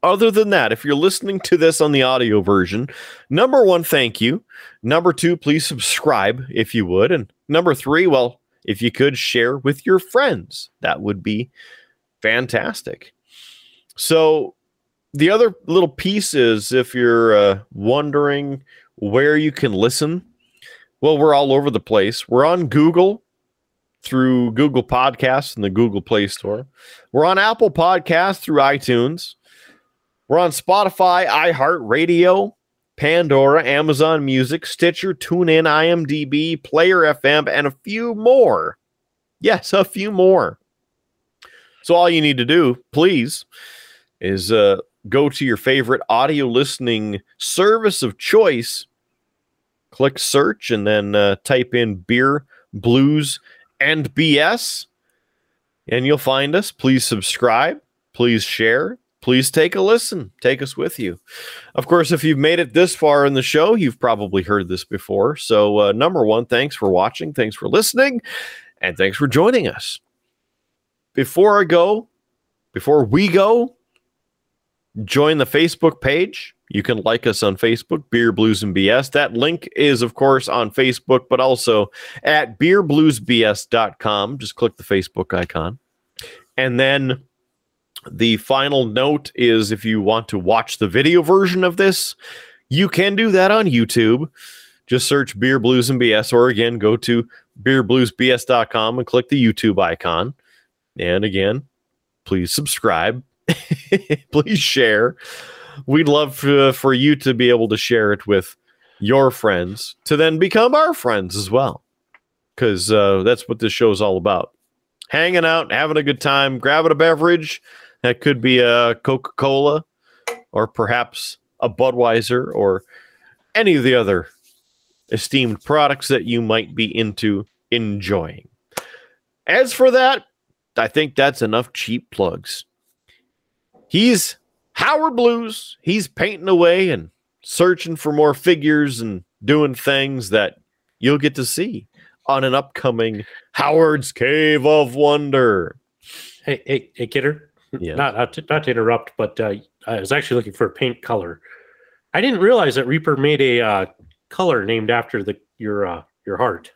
Other than that, if you're listening to this on the audio version, number one, thank you. Number two, please subscribe if you would. And number three, well, if you could share with your friends, that would be fantastic. So the other little piece is if you're uh, wondering where you can listen, well, we're all over the place. We're on Google through Google Podcasts and the Google Play Store. We're on Apple Podcasts through iTunes. We're on Spotify, iHeartRadio, Pandora, Amazon Music, Stitcher, TuneIn, IMDb, Player FM, and a few more. Yes, a few more. So all you need to do, please, is uh, go to your favorite audio listening service of choice, click search, and then uh, type in beer, blues, and BS, and you'll find us. Please subscribe. Please share. Please take a listen. Take us with you. Of course, if you've made it this far in the show, you've probably heard this before. So, uh, number one, thanks for watching. Thanks for listening. And thanks for joining us. Before I go, before we go, join the Facebook page. You can like us on Facebook, Beer Blues and BS. That link is, of course, on Facebook, but also at beerbluesbs.com. Just click the Facebook icon. And then the final note is if you want to watch the video version of this, you can do that on YouTube. Just search Beer Blues and BS, or again, go to beerbluesbs.com and click the YouTube icon. And again, please subscribe. [laughs] please share. We'd love for, for you to be able to share it with your friends to then become our friends as well. Because uh, that's what this show is all about. Hanging out, having a good time, grabbing a beverage. That could be a Coca Cola or perhaps a Budweiser or any of the other esteemed products that you might be into enjoying. As for that, I think that's enough cheap plugs. He's Howard Blues. He's painting away and searching for more figures and doing things that you'll get to see on an upcoming Howard's Cave of Wonder. Hey, hey, hey, kidder. [laughs] Yeah. Not not to, not to interrupt, but uh, I was actually looking for a paint color. I didn't realize that Reaper made a uh, color named after the your uh, your heart.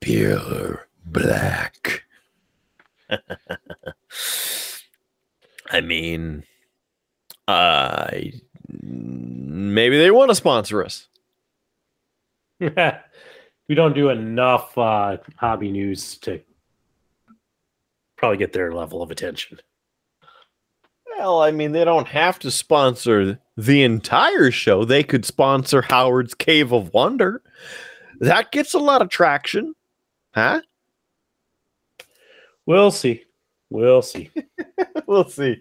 Pure black. [laughs] I mean, I maybe they want to sponsor us. [laughs] we don't do enough uh, hobby news to probably get their level of attention. Well, I mean, they don't have to sponsor the entire show. They could sponsor Howard's Cave of Wonder. That gets a lot of traction, huh? We'll see. We'll see. [laughs] we'll see.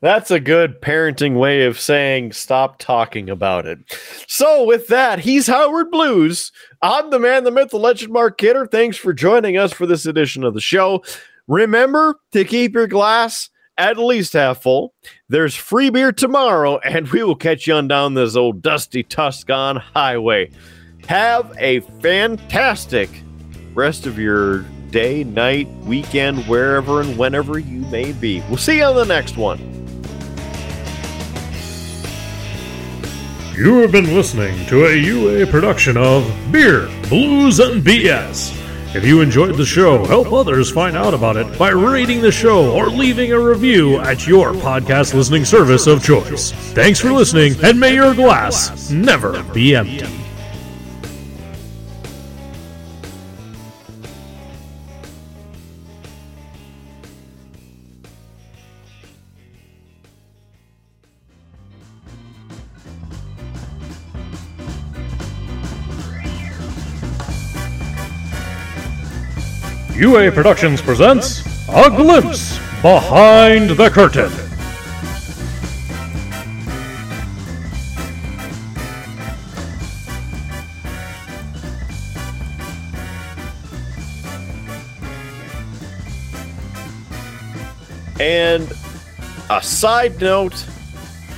That's a good parenting way of saying stop talking about it. So, with that, he's Howard Blues. I'm the man, the myth, the legend, Mark Kidder. Thanks for joining us for this edition of the show. Remember to keep your glass at least half full. There's free beer tomorrow, and we will catch you on down this old dusty Tuscan highway. Have a fantastic rest of your day, night, weekend, wherever and whenever you may be. We'll see you on the next one. You have been listening to a UA production of Beer, Blues, and BS. If you enjoyed the show, help others find out about it by rating the show or leaving a review at your podcast listening service of choice. Thanks for listening, and may your glass never be empty. UA Productions presents A Glimpse Behind the Curtain. And a side note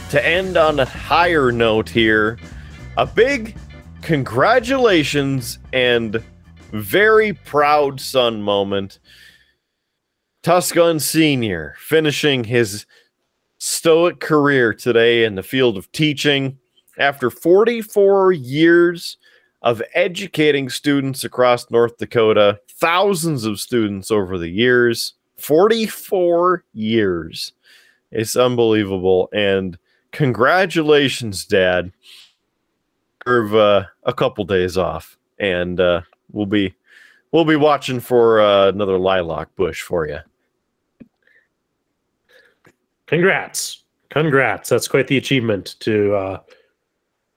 to end on a higher note here a big congratulations and very proud son moment. Tuscan Sr. finishing his stoic career today in the field of teaching after 44 years of educating students across North Dakota, thousands of students over the years, 44 years. It's unbelievable. And congratulations, Dad. Serve uh, a couple days off, and uh, we'll be we'll be watching for uh, another lilac bush for you. Congrats. Congrats. That's quite the achievement to uh,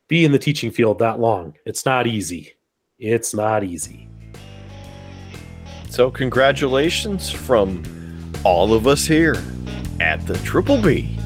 be in the teaching field that long. It's not easy. It's not easy. So, congratulations from all of us here at the Triple B.